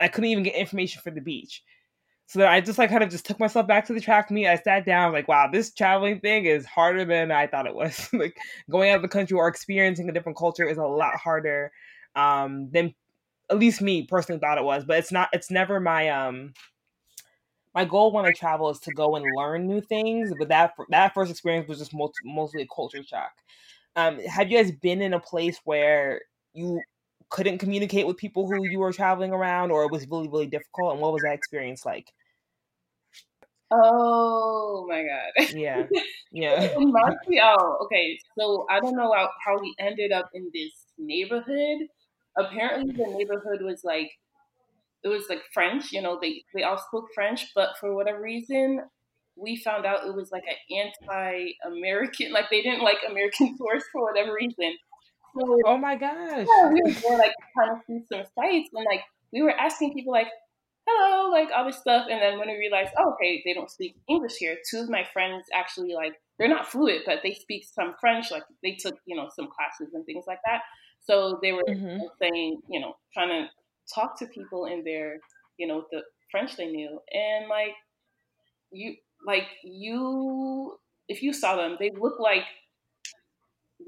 I couldn't even get information for the beach. So then I just like kind of just took myself back to the track meet. I sat down, like, wow, this traveling thing is harder than I thought it was. like going out of the country or experiencing a different culture is a lot harder um, than at least me personally thought it was. But it's not. It's never my um my goal when I travel is to go and learn new things. But that that first experience was just most, mostly a culture shock. Um, have you guys been in a place where you couldn't communicate with people who you were traveling around, or it was really really difficult? And what was that experience like? Oh my god. Yeah. Yeah. Montreal. Oh, okay, so I don't know how, how we ended up in this neighborhood. Apparently, the neighborhood was like it was like French. You know, they they all spoke French, but for whatever reason, we found out it was like an anti-American. Like they didn't like American tourists for whatever reason. So, oh my gosh! Yeah, we were like trying to see some sites, and like we were asking people like, hello, like all this stuff. And then when we realized, oh, okay, they don't speak English here. Two of my friends actually like they're not fluent, but they speak some French. Like they took you know some classes and things like that. So they were mm-hmm. saying, you know, trying to talk to people in their, you know, the French they knew, and like you, like you, if you saw them, they looked like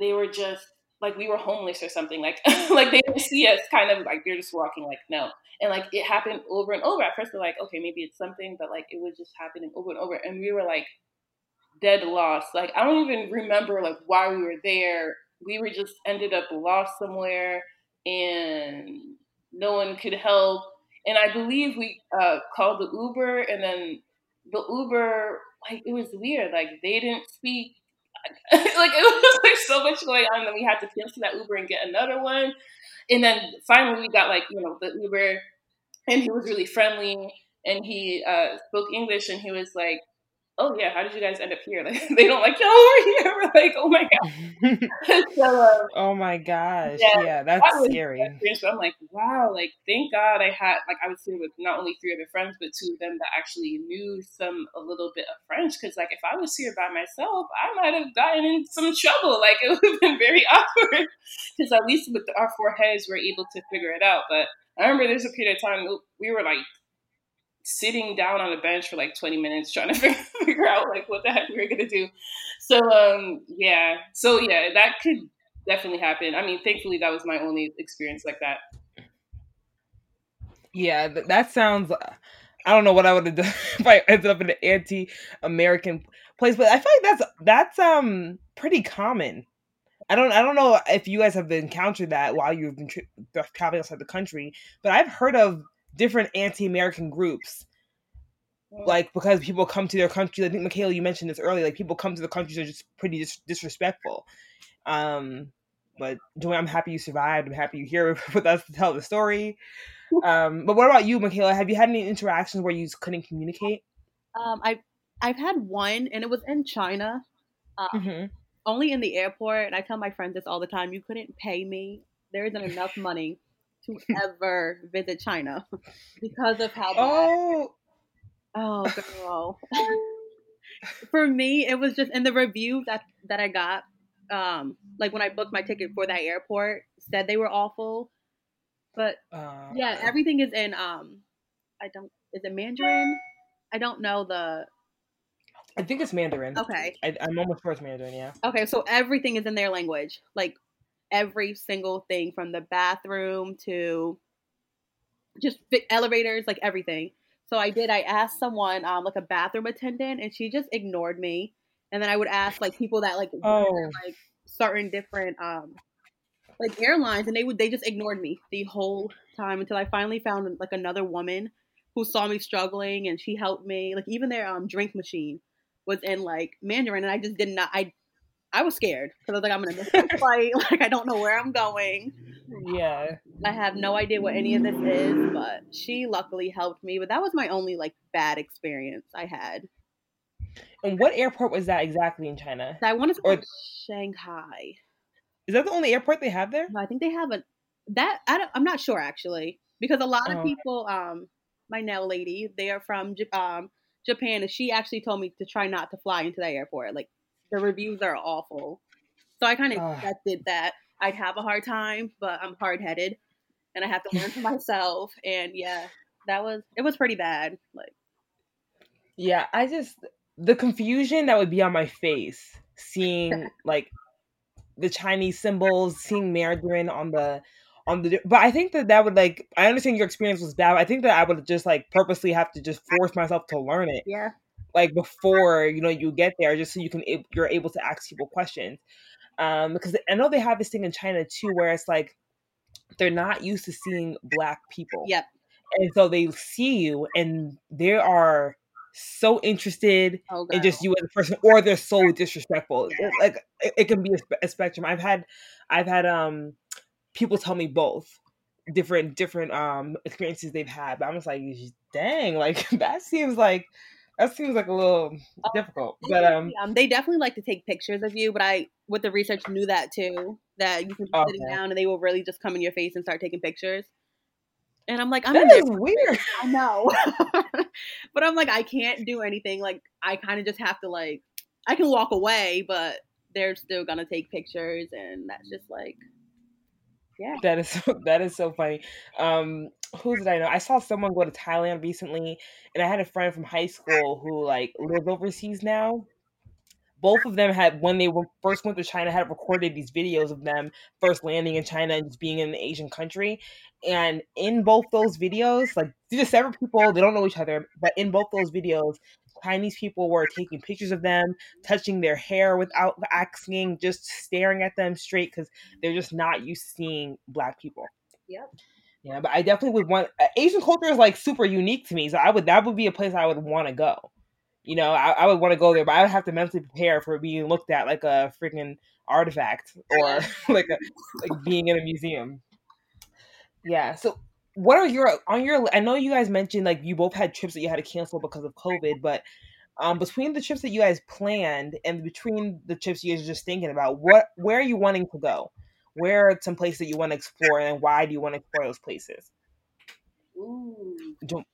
they were just like we were homeless or something. Like like they didn't see us kind of like they're just walking like no. And like it happened over and over. At first we're like, okay, maybe it's something, but like it was just happening over and over. And we were like dead lost. Like I don't even remember like why we were there. We were just ended up lost somewhere and no one could help. And I believe we uh, called the Uber and then the Uber like it was weird. Like they didn't speak like it was like so much going on. Then we had to cancel that Uber and get another one. And then finally we got like, you know, the Uber and he was really friendly and he uh, spoke English and he was like, oh yeah, how did you guys end up here? Like they don't like y'all over here. We're like, oh my god. so, um, oh my gosh, yeah, yeah that's that scary. So I'm like, wow, like thank God I had like I was here with not only three other friends, but two of them that actually knew some a little bit of French. Because like if I was here by myself, I might have gotten in some trouble. Like it would have been very awkward. Because at least with our four heads, we're able to figure it out. But I remember there's a period of time we were like sitting down on a bench for like 20 minutes trying to figure, out like what the heck we were gonna do. So um yeah, so yeah, that could definitely happen. I mean, thankfully that was my only experience like that. Yeah, that sounds. I don't know what I would have done if I ended up in an anti-American place, but I feel like that's that's um pretty common. I don't I don't know if you guys have encountered that while you've been tra- traveling outside the country, but I've heard of different anti-American groups. Like because people come to their country, I think Michaela, you mentioned this earlier. Like people come to the countries are just pretty dis- disrespectful. Um, but Joanne, I'm happy you survived. I'm happy you're here with us to tell the story. Um, but what about you, Michaela? Have you had any interactions where you couldn't communicate? Um, I I've had one, and it was in China. Um, mm-hmm. Only in the airport, and I tell my friends this all the time. You couldn't pay me. There isn't enough money to ever visit China because of how. Oh, oh, girl. for me, it was just in the review that that I got. Um, like when I booked my ticket for that airport, said they were awful. But uh, yeah, everything is in um, I don't is it Mandarin? I don't know the. I think it's Mandarin. Okay. I, am almost sure it's Mandarin. Yeah. Okay, so everything is in their language. Like every single thing from the bathroom to just elevators, like everything. So I did. I asked someone, um, like a bathroom attendant, and she just ignored me. And then I would ask like people that like oh. like certain different um like airlines, and they would they just ignored me the whole time until I finally found like another woman who saw me struggling, and she helped me. Like even their um drink machine was in like Mandarin, and I just did not. I I was scared because I was like, I'm gonna miss the flight. Like I don't know where I'm going. Yeah. I have no idea what any of this is, but she luckily helped me. But that was my only like bad experience I had. And what airport was that exactly in China? I want to say or, Shanghai. Is that the only airport they have there? No, I think they have a that I don't, I'm not sure actually because a lot of oh. people um my nail lady they are from um Japan and she actually told me to try not to fly into that airport like the reviews are awful. So I kind of expected that I'd have a hard time, but I'm hard headed and I have to learn for myself. And yeah, that was it was pretty bad. Like Yeah, I just the confusion that would be on my face seeing like the Chinese symbols, seeing Mandarin on the on the but I think that that would like I understand your experience was bad. I think that I would just like purposely have to just force myself to learn it. Yeah. Like before, you know, you get there just so you can you're able to ask people questions. Um because I know they have this thing in China too where it's like they're not used to seeing black people. Yep. And so they see you and they are so interested Oh, in just you as a person or they're so disrespectful It- like it, it can be a, a spectrum i've had i've had um people tell me both different different um experiences they've had but i'm just like dang like that seems like that seems like a little difficult but um um, they definitely like to take pictures of you, but I, with the research, knew that too. That you can be sitting down and they will really just come in your face and start taking pictures. And I'm like, I'm that is weird I know, but I'm like, I can't do anything. Like, I kind of just have to like, I can walk away, but they're still gonna take pictures, and that's just like, yeah. That is so, that is so funny. Um, who did I know? I saw someone go to Thailand recently, and I had a friend from high school who like lives overseas now. Both of them had when they were first went to China had recorded these videos of them first landing in China and just being in an Asian country. And in both those videos, like these are separate people, they don't know each other, but in both those videos, Chinese people were taking pictures of them, touching their hair without asking, just staring at them straight because they're just not used to seeing black people. Yep. Yeah, but I definitely would want uh, Asian culture is like super unique to me, so I would that would be a place I would want to go. You know, I, I would want to go there, but I would have to mentally prepare for being looked at like a freaking artifact or like a like being in a museum. Yeah. So, what are your on your? I know you guys mentioned like you both had trips that you had to cancel because of COVID, but um, between the trips that you guys planned and between the trips you guys are just thinking about, what where are you wanting to go? Where are some places that you want to explore, and why do you want to explore those places? Ooh. Don't-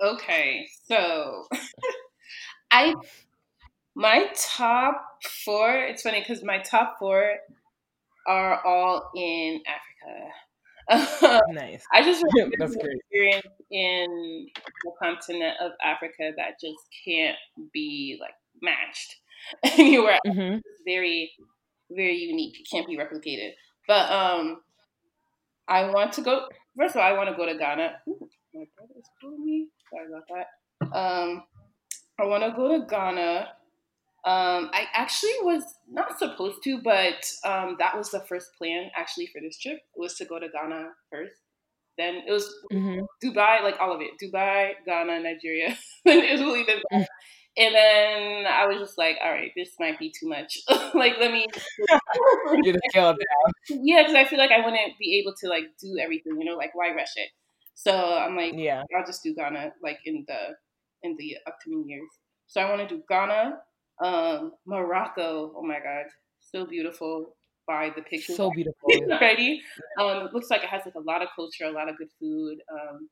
Okay, so I my top four. It's funny because my top four are all in Africa. Nice. I just remember That's an great. experience in the continent of Africa that just can't be like matched anywhere. hmm It's very, very unique. It can't be replicated. But um, I want to go. First of all, I want to go to Ghana. Ooh, my brother's calling me. Sorry about that. Um, I want to go to Ghana. Um, I actually was not supposed to, but um, that was the first plan actually for this trip was to go to Ghana first. Then it was hmm Dubai, like all of it. Dubai, Ghana, Nigeria, then Italy, then Mm. and then I was just like, all right, this might be too much. like, let me. You're the scale down. yeah, because I feel like I wouldn't be able to like do everything. You know, like why rush it? So I'm like, Yeah. I'll just do Ghana like in the in the upcoming years. So I want to do Ghana, um, Morocco. Oh my God, so beautiful by the pictures So beautiful. already. Um, it looks like it has like a lot of culture, a lot of good food, um,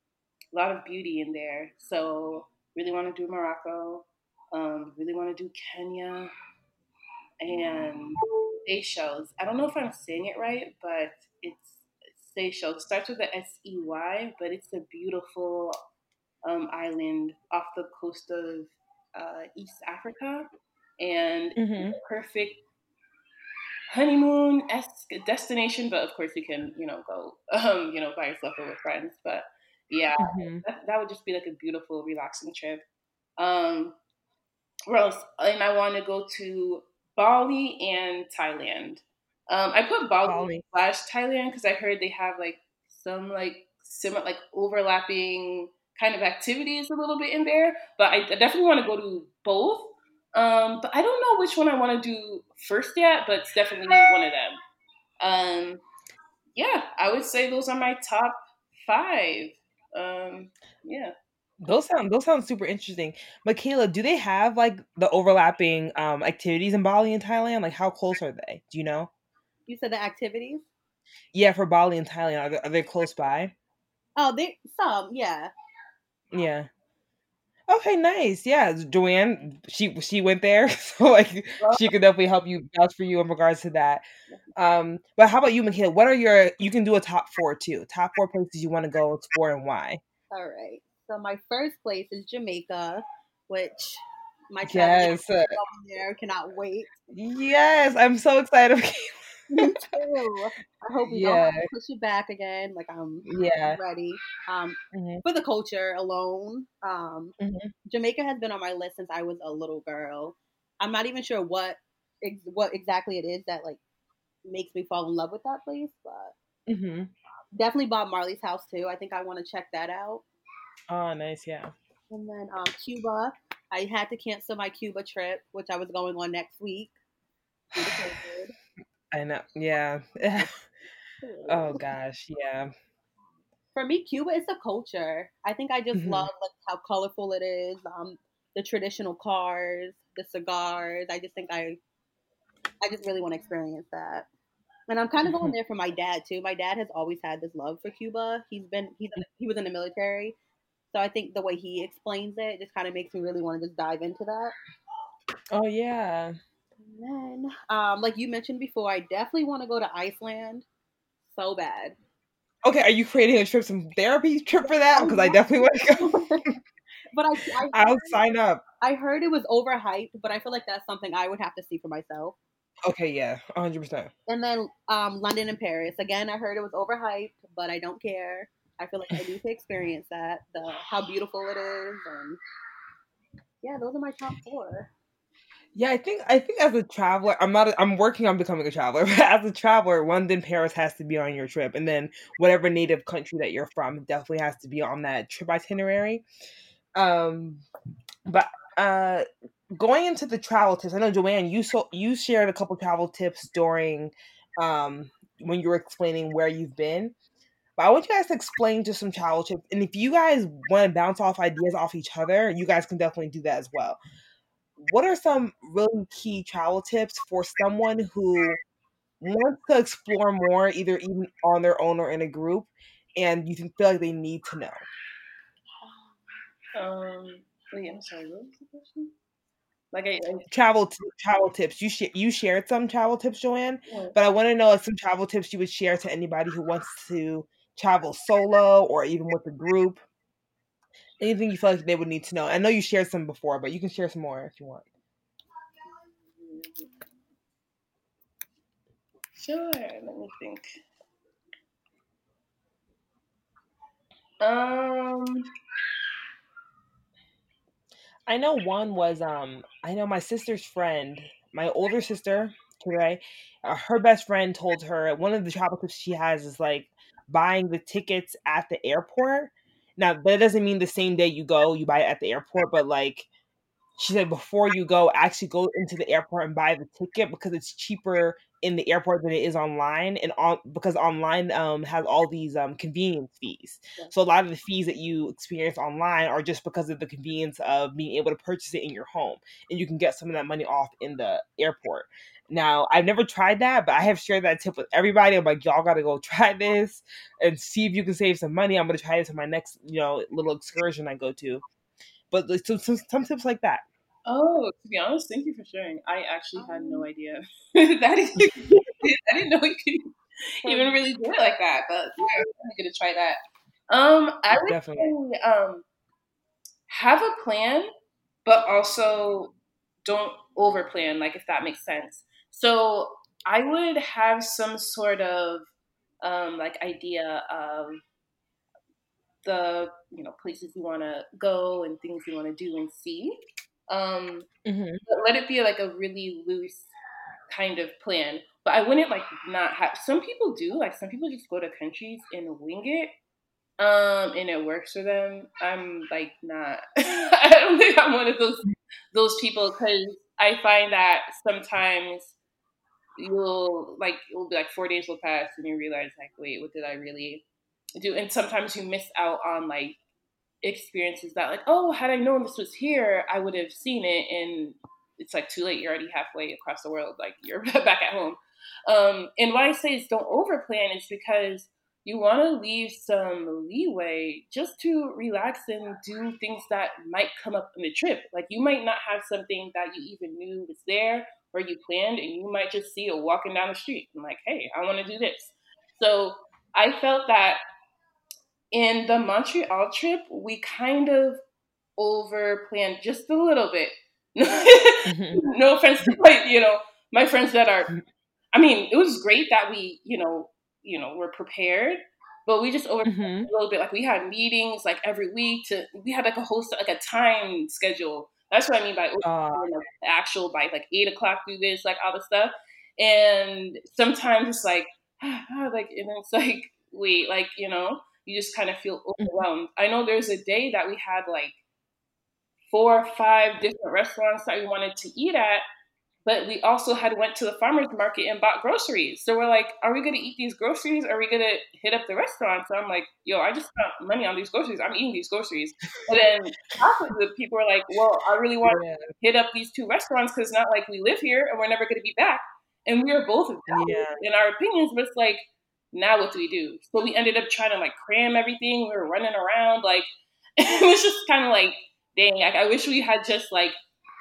a lot of beauty in there. So really want to do Morocco. Um, really want to do Kenya and Seychelles. I don't know if I'm saying it right, but it's Seychelles. It starts with the S E Y, but it's a beautiful um, island off the coast of uh, East Africa, and hmm perfect honeymoon esque destination. But of course, you can you know go um, you know by yourself or with friends. But yeah, hmm that, that would just be like a beautiful, relaxing trip. Um, where else? And I want to go to Bali and Thailand. Um, I put Bali, Bali. slash Thailand because I heard they have like some like similar like overlapping kind of activities a little bit in there. But I definitely want to go to both. Um, but I don't know which one I want to do first yet. But it's definitely one of them. Um, yeah, I would say those are my top five. Um, yeah. Those sound those sound super interesting. Michaela, do they have like the overlapping um activities in Bali and Thailand? Like how close are they? Do you know? You said the activities. Yeah, for Bali and Thailand, are they, are they close by? Oh, they some yeah. Yeah. Okay, nice. Yeah, Joanne, she she went there, so like she could definitely help you vouch for you in regards to that. Um, but how about you, Michaela? What are your you can do a top four too? Top four places you want to go explore and why? All right. So my first place is Jamaica. which my yes there cannot wait. Yes, I'm so excited. Me too. I hope we yeah. don't push it back again. Like I'm yeah ready. Um, mm-hmm. for the culture alone. Um, mm-hmm. Jamaica has been on my list since I was a little girl. I'm not even sure what ex- what exactly it is that like makes me fall in love with that place, but mm-hmm. definitely Bob Marley's house too. I think I want to check that out. Oh, nice, yeah. And then um, Cuba, I had to cancel my Cuba trip, which I was going on next week. I know. Yeah. oh gosh. Yeah. For me, Cuba is the culture. I think I just mm-hmm. love like how colorful it is. Um, the traditional cars, the cigars. I just think I, I just really want to experience that. And I'm kind of going mm-hmm. there for my dad too. My dad has always had this love for Cuba. He's been he's he was in the military, so I think the way he explains it just kind of makes me really want to just dive into that. Oh yeah. Then, um, like you mentioned before, I definitely want to go to Iceland so bad. Okay, are you creating a trip, some therapy trip for that? Because I definitely want to go. but I, I will sign up. I heard it was overhyped, but I feel like that's something I would have to see for myself. Okay, yeah, hundred percent. And then um, London and Paris. Again, I heard it was overhyped, but I don't care. I feel like I need to experience that. The how beautiful it is, and yeah, those are my top four. Yeah, I think I think as a traveler, I'm not. A, I'm working on becoming a traveler, but as a traveler, London, Paris has to be on your trip, and then whatever native country that you're from definitely has to be on that trip itinerary. Um, but uh, going into the travel tips, I know Joanne, you so you shared a couple travel tips during um when you were explaining where you've been. But I want you guys to explain just some travel tips, and if you guys want to bounce off ideas off each other, you guys can definitely do that as well what are some really key travel tips for someone who wants to explore more, either even on their own or in a group, and you can feel like they need to know? Um, wait, I'm sorry. What was the question? Like I, I travel t- travel tips. You sh- you shared some travel tips, Joanne, yeah. but I want to know some travel tips you would share to anybody who wants to travel solo or even with a group anything you feel like they would need to know? I know you shared some before, but you can share some more if you want. Sure. Let me think. Um, I know one was um. I know my sister's friend, my older sister, today. Uh, her best friend told her one of the travel tips she has is like buying the tickets at the airport now that doesn't mean the same day you go, you buy it at the airport, but like she said before you go, actually go into the airport and buy the ticket because it's cheaper in the airport than it is online and on because online um has all these um convenience fees. Yeah. So a lot of the fees that you experience online are just because of the convenience of being able to purchase it in your home and you can get some of that money off in the airport. Now, I've never tried that, but I have shared that tip with everybody. I'm like, y'all gotta go try this and see if you can save some money. I'm gonna try this in my next, you know, little excursion I go to. But some, some, some tips like that. Oh, to be honest, thank you for sharing. I actually had no um. idea that is, I didn't know you could even really do it like that. But yeah, I'm gonna try that. Um, I would Definitely. say, um, have a plan, but also don't over plan. Like if that makes sense. So I would have some sort of um, like idea of the you know places you want to go and things you want to do and see. Um, mm-hmm. let it be like a really loose kind of plan. But I wouldn't like not have. Some people do like some people just go to countries and wing it, um, and it works for them. I'm like not. I don't think I'm one of those those people because I find that sometimes you'll like it will be like four days will pass and you realize like wait what did i really do? And sometimes you miss out on like experiences that like oh had i known this was here i would have seen it and it's like too late you're already halfway across the world like you're back at home. Um, and why i say is don't over plan is because you want to leave some leeway just to relax and do things that might come up in the trip like you might not have something that you even knew was there or you planned and you might just see a walking down the street and like, hey, I want to do this. So I felt that in the Montreal trip, we kind of over planned just a little bit. mm-hmm. no offense to like, you know, my friends that are I mean, it was great that we, you know, you know, were prepared, but we just over mm-hmm. a little bit. Like we had meetings like every week to we had like a host like a time schedule. That's what I mean by uh, actual by like eight o'clock do this, like all the stuff. And sometimes it's like like and it's like wait, like, you know, you just kind of feel mm-hmm. overwhelmed. I know there's a day that we had like four or five different restaurants that we wanted to eat at but we also had went to the farmers market and bought groceries. So we're like, are we gonna eat these groceries? Are we gonna hit up the restaurant? So I'm like, yo, I just spent money on these groceries. I'm eating these groceries. And then half of the people are like, well, I really want to hit up these two restaurants because not like we live here and we're never gonna be back. And we are both yeah. in our opinions, but it's like, now what do we do? So we ended up trying to like cram everything. We were running around like it was just kind of like, dang, like I wish we had just like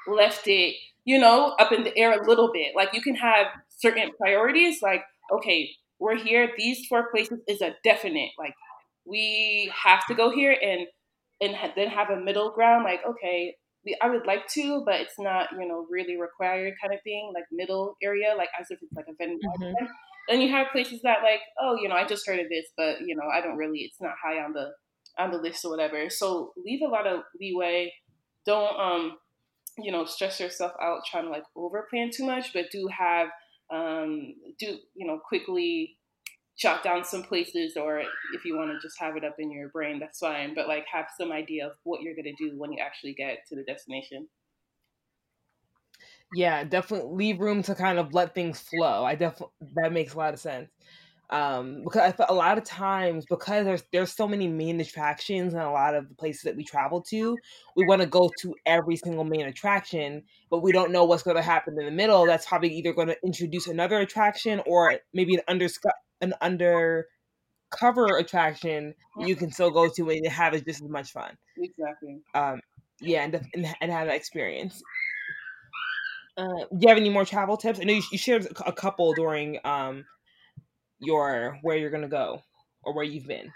left it you know, up in the air a little bit. Like you can have certain priorities, like, okay, we're here, these four places is a definite. Like we have to go here and and then have a middle ground, like, okay, we, I would like to, but it's not, you know, really required kind of thing, like middle area, like as if it's like a vendor. Mm-hmm. Then you have places that like, oh, you know, I just heard of this, but you know, I don't really, it's not high on the on the list or whatever. So leave a lot of leeway. Don't um you know, stress yourself out trying to like over plan too much, but do have um do you know quickly jot down some places or if you want to just have it up in your brain that's fine but like have some idea of what you're going to do when you actually get to the destination. Yeah definitely leave room to kind of let things flow. I definitely that makes a lot of sense um because I feel a lot of times because there's there's so many main attractions and a lot of the places that we travel to we want to go to every single main attraction but we don't know what's going to happen in the middle. That's probably either going to introduce another attraction or maybe an under an undercover attraction you can still go to and have it just as much fun. Exactly. Um yeah and and, and have that experience. Uh, do you have any more travel tips? I know you, you shared a couple during um, your where you're gonna go or where you've been?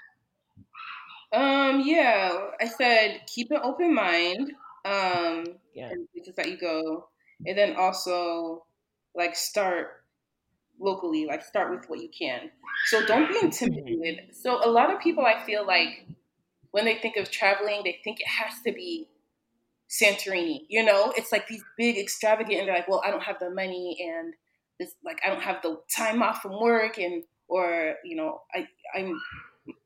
Um, yeah, I said keep an open mind. Um, yeah, places that you go, and then also like start locally, like start with what you can. So don't be intimidated. Mm-hmm. So a lot of people, I feel like when they think of traveling, they think it has to be Santorini. You know, it's like these big extravagant, and they're like, well, I don't have the money and this like I don't have the time off from work and or you know I I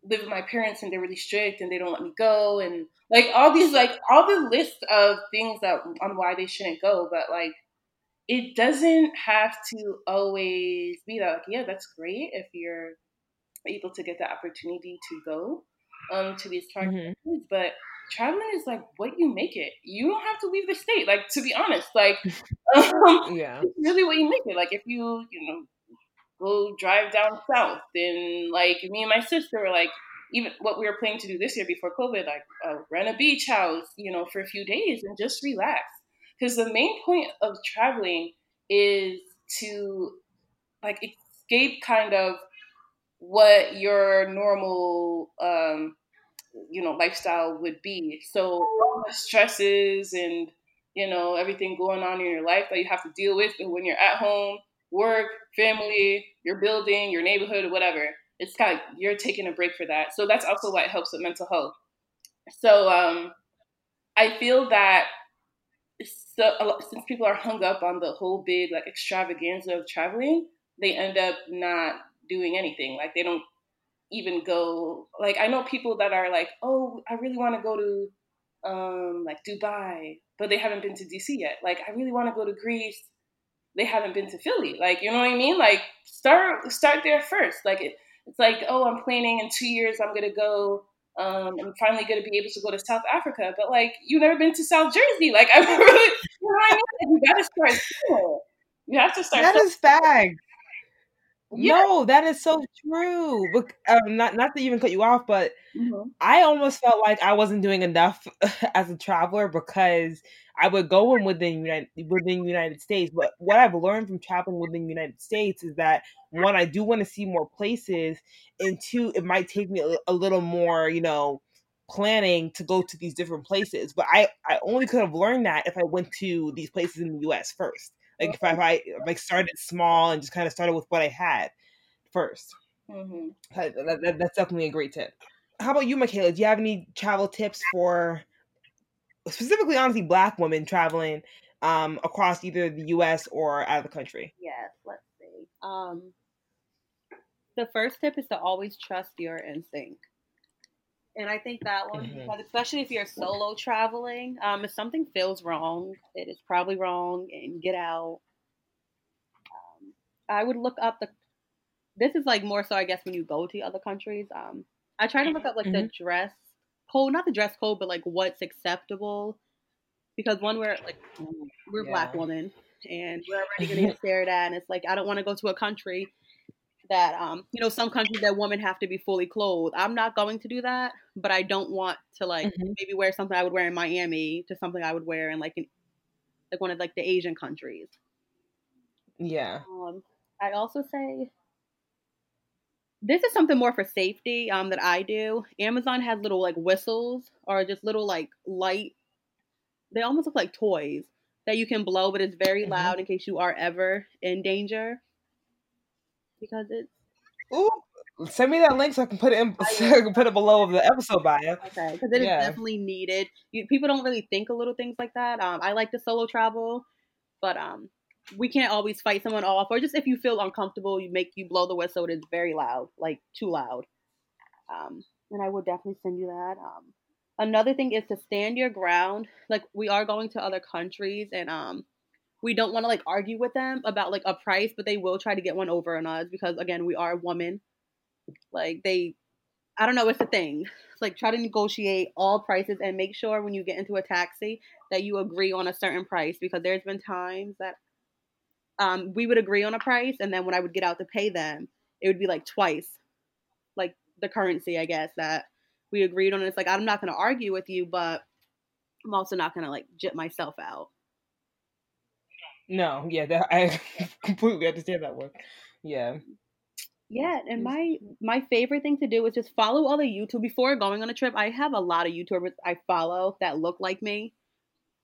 live with my parents and they're really strict and they don't let me go and like all these like all the list of things that on why they shouldn't go but like it doesn't have to always be that like yeah that's great if you're able to get the opportunity to go um to these targets mm-hmm. but traveling is like what you make it. You don't have to leave the state. Like to be honest, like um, yeah, it's really what you make it. Like if you you know go drive down south, And like me and my sister were like even what we were planning to do this year before COVID, like uh, rent a beach house, you know, for a few days and just relax. Because the main point of traveling is to like escape kind of what your normal um, you know lifestyle would be. So all the stresses and you know everything going on in your life that you have to deal with when you're at home, work, family, your building, your neighborhood, whatever. It's kind of you're taking a break for that. So that's also why it helps with mental health. So um, I feel that so since people are hung up on the whole big like extravaganza of traveling, they end up not doing anything. Like they don't even go like I know people that are like, "Oh, I really want to go to um like Dubai, but they haven't been to DC yet. Like I really want to go to Greece. They haven't been to Philly. Like, you know what I mean? Like start start there first. Like it, it's like, "Oh, I'm planning in 2 years I'm to go um, I'm finally to be able to go to South Africa, but like you've never been to South Jersey. Like I really, you know what I mean? you got to start somewhere. You have to start. That is fact. Yeah. No, that is so true. Um, not not to even cut you off, but mm-hmm. I almost felt like I wasn't doing enough as a traveler because I would go in within United within United States. But what I've learned from traveling within the United States is that one, I do want to see more places, and two, it might take me a, a little more, you know, planning to go to these different places. But I, I only could have learned that if I went to these places in the US first. Like if I, if I like started small and just kind of started with what I had 1st mm-hmm. that, that, that's definitely a great tip. How about you, Michaela? Do you have any travel tips for specifically, honestly, Black women traveling um, across either the U.S. or out of the country? Yes. Let's see. Um, the first tip is to always trust your instinct. And I think that one, mm-hmm. especially if you're solo traveling, um, if something feels wrong, it is probably wrong, and get out. Um, I would look up the. This is like more so, I guess, when you go to other countries. Um, I try to look up like mm-hmm. the dress code, not the dress code, but like what's acceptable. Because one, we're like we're yeah. black women, and we're already gonna stared at, and it's like I don't want to go to a country that um you know some countries that women have to be fully clothed. I'm not going to do that but i don't want to like mm-hmm. maybe wear something i would wear in miami to something i would wear in like in like one of like the asian countries. Yeah. Um i also say this is something more for safety um that i do. Amazon has little like whistles or just little like light they almost look like toys that you can blow but it's very mm-hmm. loud in case you are ever in danger because it's. Ooh, send me that link so I can put it in. So I can put it below of the episode bio. Okay, because it yeah. is definitely needed. You, people don't really think of little things like that. Um, I like to solo travel, but um, we can't always fight someone off, or just if you feel uncomfortable, you make you blow the whistle. It's very loud, like too loud. Um, and I would definitely send you that. Um, another thing is to stand your ground. Like we are going to other countries, and um, we don't want to like argue with them about like a price, but they will try to get one over on us because again, we are women. Like they I don't know, it's a thing. Like try to negotiate all prices and make sure when you get into a taxi that you agree on a certain price because there's been times that um, we would agree on a price and then when I would get out to pay them, it would be like twice like the currency, I guess, that we agreed on. It's like I'm not gonna argue with you, but I'm also not gonna like jip myself out. No, yeah, that, I completely understand that one. Yeah. Yeah, and my my favorite thing to do is just follow other YouTube before going on a trip. I have a lot of YouTubers I follow that look like me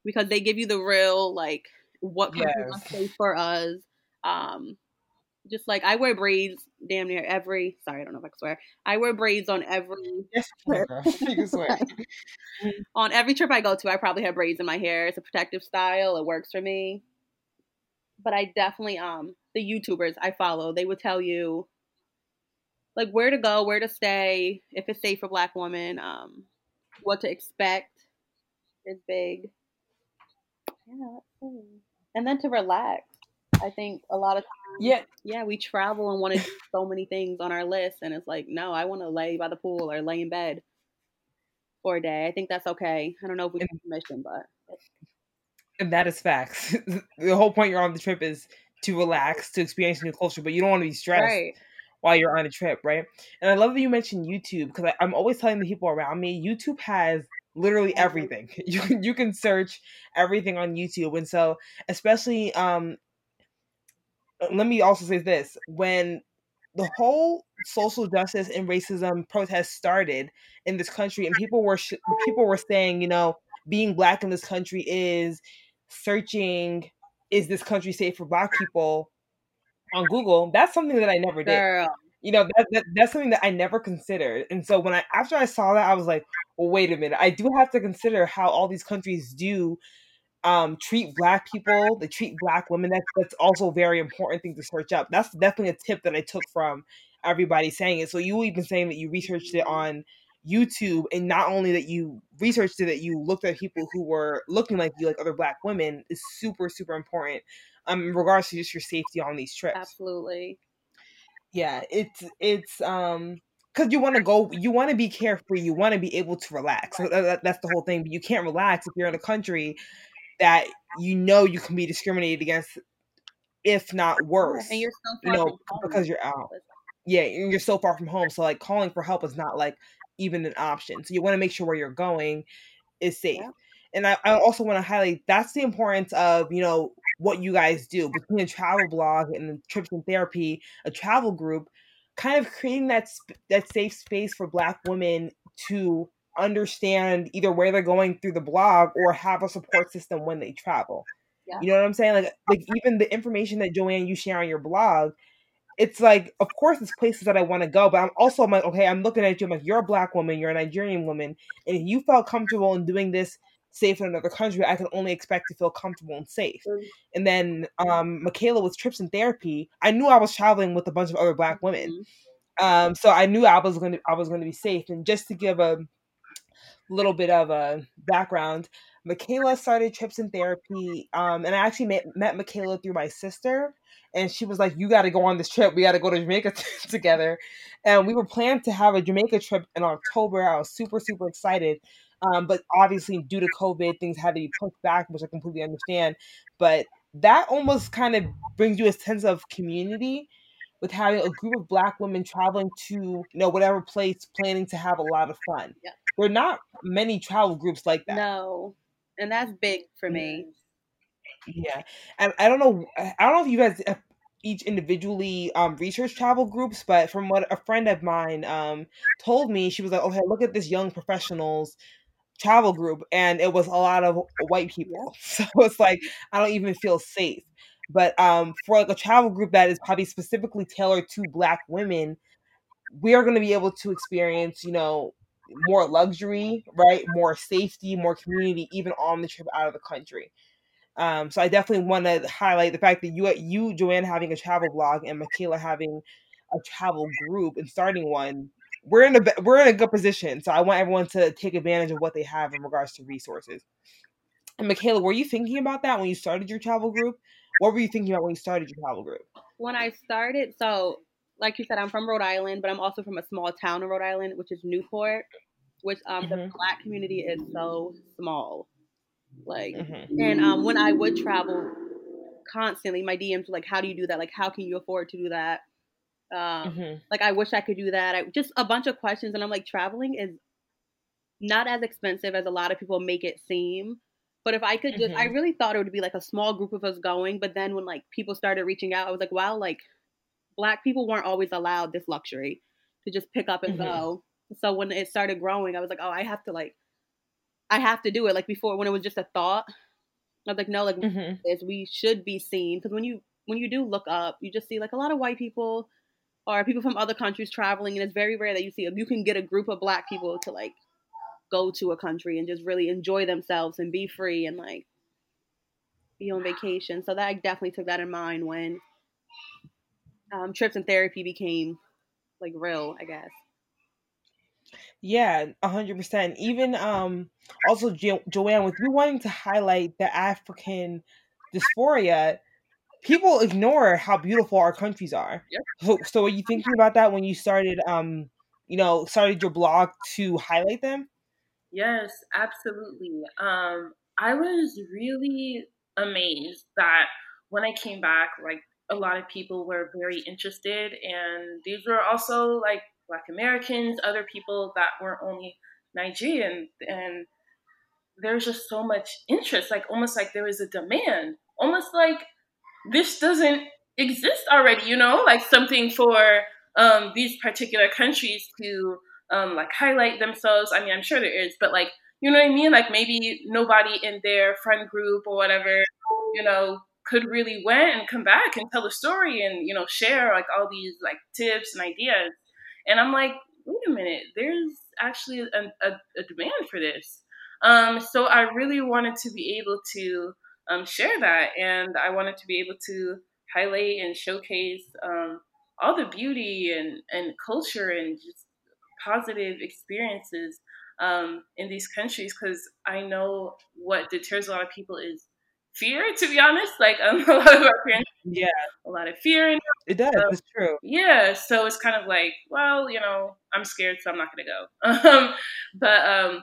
because they give you the real like what country yes. safe for us. Um, just like I wear braids damn near every. Sorry, I don't know if I can swear. I wear braids on every. Yes, trip. swear. on every trip I go to, I probably have braids in my hair. It's a protective style. It works for me but I definitely um the YouTubers I follow, they would tell you like where to go, where to stay, if it's safe for black women, um, what to expect is big. Yeah, and then to relax. I think a lot of times, yeah, yeah, we travel and want to do so many things on our list, and it's like, no, I want to lay by the pool or lay in bed for a day. I think that's okay. I don't know if we get permission, but and that is facts. the whole point you're on the trip is to relax, to experience new culture, but you don't want to be stressed right. while you're on a trip, right? And I love that you mentioned YouTube because I'm always telling the people around me, YouTube has literally everything. You can you can search everything on YouTube, and so especially um, let me also say this: when the whole social justice and racism protest started in this country, and people were sh- people were saying, you know, being black in this country is searching is this country safe for black people on Google, that's something that I never did. Girl. You know, that, that, that's something that I never considered. And so when I after I saw that, I was like, well, wait a minute. I do have to consider how all these countries do um, treat black people, they treat black women. That's that's also a very important thing to search up. That's definitely a tip that I took from everybody saying it. So you even saying that you researched it on YouTube, and not only that you researched it, that you looked at people who were looking like you, like other Black women, is super super important. Um, in regards to just your safety on these trips. Absolutely. Yeah, it's it's um because you want to go, you want to be carefree, you want to be able to relax. Right. So that, that's the whole thing. But you can't relax if you're in a country that you know you can be discriminated against, if not worse. And you're so you know because you're out. Yeah, and you're so far from home. So like calling for help is not like even an option. So you want to make sure where you're going is safe. Yeah. And I, I also want to highlight that's the importance of, you know, what you guys do between a travel blog and the trips and therapy, a travel group, kind of creating that sp- that safe space for black women to understand either where they're going through the blog or have a support system when they travel. Yeah. You know what I'm saying? Like like even the information that Joanne you share on your blog, it's like of course it's places that I want to go, but I'm also I'm like, okay, I'm looking at you, I'm like, you're a black woman, you're a Nigerian woman, and if you felt comfortable in doing this safe in another country, I can only expect to feel comfortable and safe. Mm-hmm. And then um Michaela with trips and therapy, I knew I was traveling with a bunch of other black women. Mm-hmm. Um, so I knew I was gonna I was gonna be safe. And just to give a little bit of a background, Michaela started trips and therapy, um, and I actually met, met Michaela through my sister. And she was like, "You got to go on this trip. We got to go to Jamaica together." And we were planning to have a Jamaica trip in October. I was super super excited, um, but obviously due to COVID, things had to be pushed back, which I completely understand. But that almost kind of brings you a sense of community with having a group of black women traveling to you know whatever place planning to have a lot of fun. Yeah. There are not many travel groups like that. No. And that's big for me. Yeah. And I don't know I don't know if you guys each individually um research travel groups, but from what a friend of mine um told me, she was like, Okay, look at this young professionals travel group and it was a lot of white people. So it's like I don't even feel safe. But um, for like a travel group that is probably specifically tailored to Black women, we are going to be able to experience, you know, more luxury, right? More safety, more community, even on the trip out of the country. Um, so I definitely want to highlight the fact that you, you, Joanne, having a travel blog and Michaela having a travel group and starting one. We're in a we're in a good position. So I want everyone to take advantage of what they have in regards to resources. And Michaela, were you thinking about that when you started your travel group? What were you thinking about when you started your travel group? When I started, so like you said, I'm from Rhode Island, but I'm also from a small town in Rhode Island, which is Newport, which um, mm-hmm. the black community is so small. Like, mm-hmm. and um, when I would travel constantly, my DMs were like, "How do you do that? Like, how can you afford to do that? Um, mm-hmm. Like, I wish I could do that. I, just a bunch of questions, and I'm like, traveling is not as expensive as a lot of people make it seem. But if I could just, mm-hmm. I really thought it would be like a small group of us going. But then when like people started reaching out, I was like, wow, like black people weren't always allowed this luxury to just pick up and mm-hmm. go. So when it started growing, I was like, oh, I have to like, I have to do it. Like before, when it was just a thought, I was like, no, like mm-hmm. this, we should be seen because when you when you do look up, you just see like a lot of white people or people from other countries traveling, and it's very rare that you see you can get a group of black people to like go to a country and just really enjoy themselves and be free and like be on vacation. So that I definitely took that in mind when um, trips and therapy became like real, I guess. Yeah, hundred percent. Even um, also jo- Joanne, with you wanting to highlight the African diaspora, people ignore how beautiful our countries are. Yep. So, so, were you thinking about that when you started, um, you know, started your blog to highlight them? Yes, absolutely. Um, I was really amazed that when I came back, like a lot of people were very interested, and these were also like Black Americans, other people that were only Nigerian, and there's just so much interest, like almost like there was a demand, almost like this doesn't exist already, you know, like something for um, these particular countries to um, like highlight themselves. I mean, I'm sure there is, but like, you know what I mean? Like maybe nobody in their friend group or whatever, you know, could really went and come back and tell a story and, you know, share like all these like tips and ideas. And I'm like, wait a minute, there's actually a, a, a demand for this. Um, so I really wanted to be able to um, share that. And I wanted to be able to highlight and showcase um, all the beauty and, and culture and just positive experiences um, in these countries because I know what deters a lot of people is fear. To be honest, like um, a lot of our parents, yeah, a lot of fear. In it does. So, it's true. Yeah, so it's kind of like, well, you know, I'm scared, so I'm not gonna go. Um, but um,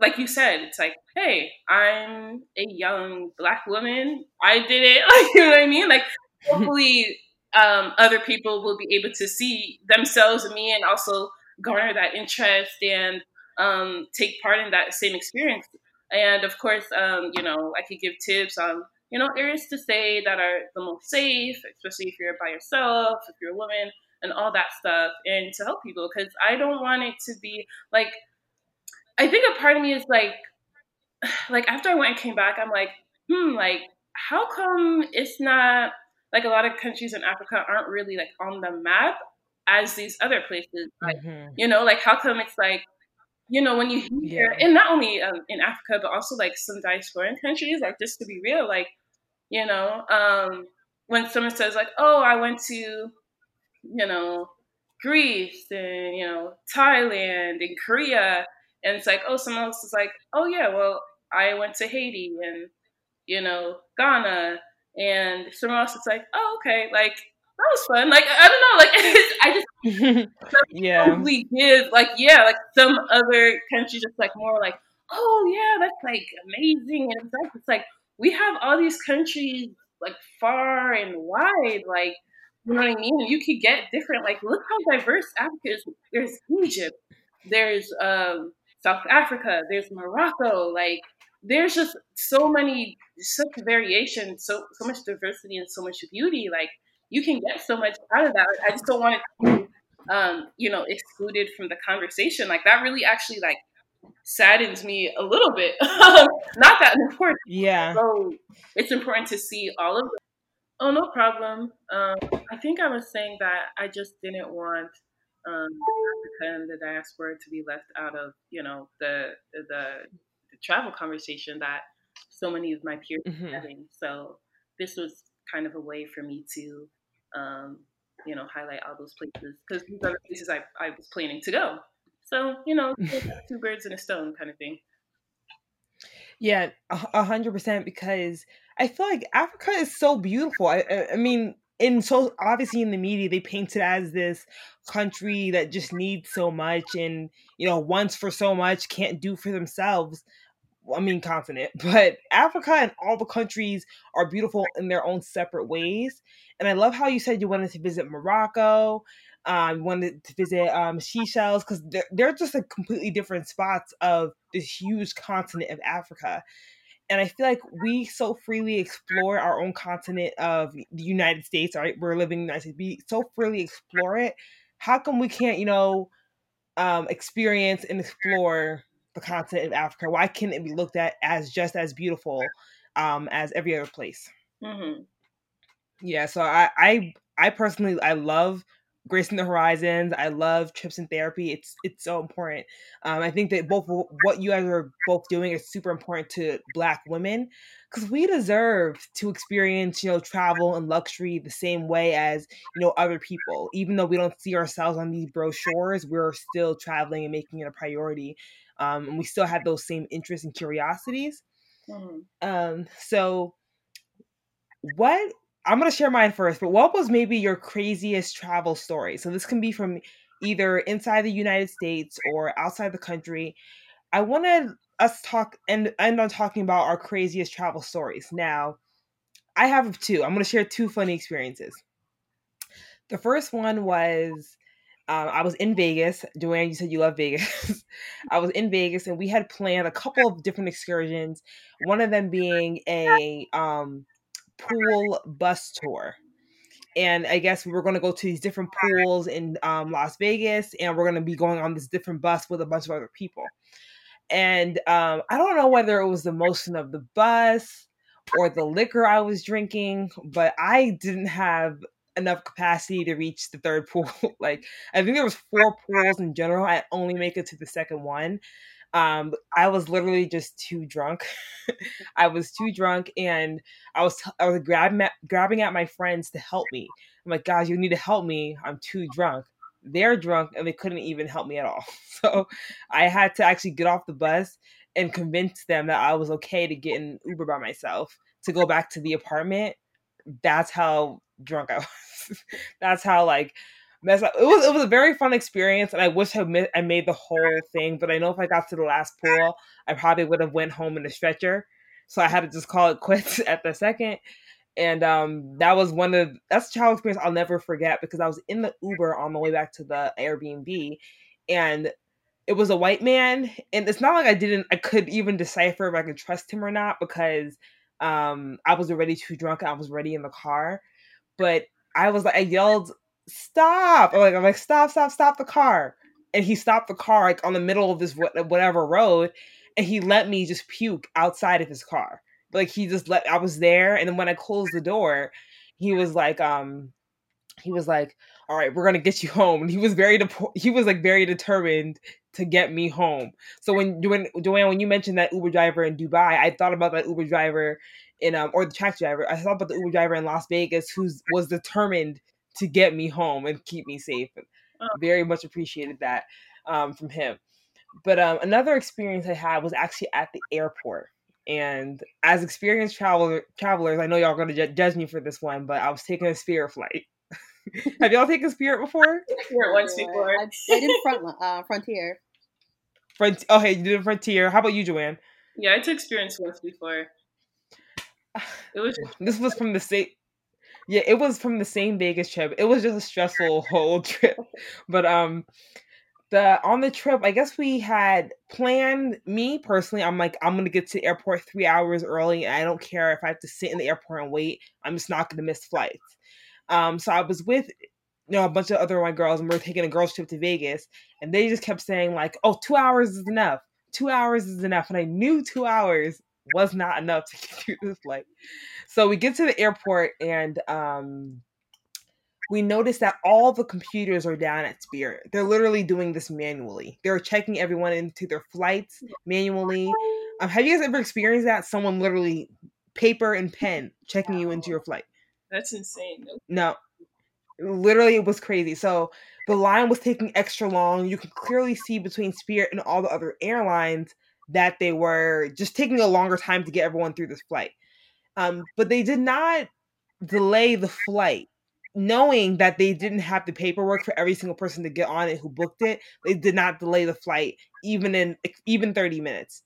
like you said, it's like, hey, I'm a young black woman. I did it. Like, you know what I mean? Like, hopefully um, other people will be able to see themselves in me and also garner that interest and um, take part in that same experience. And of course, um, you know, I could give tips on, you know, areas to stay that are the most safe, especially if you're by yourself, if you're a woman, and all that stuff, and to help people because I don't want it to be like I think a part of me is like, like after I went and came back, I'm like, hmm, like how come it's not like a lot of countries in Africa aren't really like on the map as these other places? Like, mm-hmm. you know, like how come it's like, you know, when you hear, yeah. and not only um, in Africa, but also like some diasporan countries, like just to be real, like, you know, um, when someone says like, oh, I went to, you know, Greece and, you know, Thailand and Korea, and it's like, oh, someone else is like, oh yeah, well, I went to Haiti and you know Ghana, and someone else is like, oh okay, like that was fun. Like I don't know, like I just yeah we give like yeah like some other countries just like more like oh yeah that's like amazing and it's like it's like we have all these countries like far and wide like you know what I mean? You could get different. Like, look how diverse Africa is. There's Egypt. There's um, South Africa, there's Morocco, like there's just so many such variation, so so much diversity and so much beauty. Like you can get so much out of that. I just don't want it to be um, you know, excluded from the conversation. Like that really actually like saddens me a little bit. Not that important. Yeah. So it's important to see all of them. Oh, no problem. Um, I think I was saying that I just didn't want um, Africa and the diaspora to be left out of, you know, the the, the travel conversation that so many of my peers mm-hmm. are having. So this was kind of a way for me to, um, you know, highlight all those places because these are the places I, I was planning to go. So you know, two birds in a stone kind of thing. Yeah, a hundred percent. Because I feel like Africa is so beautiful. I, I mean, and so obviously in the media they paint it as this country that just needs so much and you know wants for so much can't do for themselves i mean continent but africa and all the countries are beautiful in their own separate ways and i love how you said you wanted to visit morocco um, wanted to visit um, Seychelles because they're, they're just like completely different spots of this huge continent of Africa and I feel like we so freely explore our own continent of the United States. Right, we're living in the United States. We so freely explore it. How come we can't, you know, um, experience and explore the continent of Africa? Why can't it be looked at as just as beautiful um, as every other place? Mm-hmm. Yeah, so I, I, I personally, I love gracing the horizons. I love trips and therapy. It's it's so important. Um, I think that both what you guys are both doing is super important to Black women because we deserve to experience you know travel and luxury the same way as you know other people. Even though we don't see ourselves on these brochures, we're still traveling and making it a priority, um, and we still have those same interests and curiosities. Mm-hmm. Um, so what I'm gonna share mine first, but what was maybe your craziest travel story? So this can be from either inside the United States or outside the country. I wanted us talk and end on talking about our craziest travel stories. Now, I have two. I'm gonna share two funny experiences. The first one was um, I was in Vegas. Joanne, you said you love Vegas. I was in Vegas and we had planned a couple of different excursions. One of them being a um, pool bus tour. And I guess we were going to go to these different pools in um, Las Vegas, and we're going to be going on this different bus with a bunch of other people. And um, I don't know whether it was the motion of the bus or the liquor I was drinking, but I didn't have enough capacity to reach the third pool. like I think there was four pools in general. I only make it to the second one. Um, I was literally just too drunk. I was too drunk, and I was I was grabbing at, grabbing at my friends to help me. I'm like, guys, you need to help me. I'm too drunk. They're drunk, and they couldn't even help me at all. So I had to actually get off the bus and convince them that I was okay to get an Uber by myself to go back to the apartment. That's how drunk I was. That's how like up. It was it was a very fun experience, and I wish I, mi- I made the whole thing. But I know if I got to the last pool, I probably would have went home in a stretcher. So I had to just call it quits at the second. And um, that was one of that's a child experience I'll never forget because I was in the Uber on the way back to the Airbnb, and it was a white man. And it's not like I didn't I could even decipher if I could trust him or not because um, I was already too drunk. I was already in the car, but I was like I yelled stop. I'm like, I'm like, stop, stop, stop the car. and he stopped the car like on the middle of this whatever road, and he let me just puke outside of his car. Like he just let I was there, and then when I closed the door, he was like, um, he was like, "All right, we're gonna get you home." And he was very de- he was like very determined to get me home. So when when Joanne, when you mentioned that Uber driver in Dubai, I thought about that Uber driver in um or the taxi driver. I thought about the Uber driver in Las Vegas who was determined to get me home and keep me safe. Oh. Very much appreciated that um, from him. But um, another experience I had was actually at the airport. And as experienced traveler, travelers, I know y'all are going to ju- judge me for this one, but I was taking a Spirit flight. Have y'all taken Spirit before? Spirit once before. I, I did front uh, Frontier. Front. Oh, hey, you did Frontier. How about you, Joanne? Yeah, I took Spirit once before. It was. This was from the state. Yeah, it was from the same Vegas trip. It was just a stressful whole trip, but um, the on the trip, I guess we had planned. Me personally, I'm like, I'm gonna get to the airport three hours early. I don't care if I have to sit in the airport and wait. I'm just not gonna miss flights. Um, so I was with you know a bunch of other my girls, and we are taking a girls trip to Vegas, and they just kept saying like, "Oh, two hours is enough. Two hours is enough," and I knew two hours was not enough to get through this flight. So we get to the airport, and um, we notice that all the computers are down at Spirit. They're literally doing this manually. They're checking everyone into their flights manually. Um, have you guys ever experienced that? Someone literally paper and pen checking you into your flight. That's insane. No, literally, it was crazy. So the line was taking extra long. You could clearly see between Spirit and all the other airlines that they were just taking a longer time to get everyone through this flight. Um, but they did not delay the flight knowing that they didn't have the paperwork for every single person to get on it who booked it. They did not delay the flight even in even 30 minutes.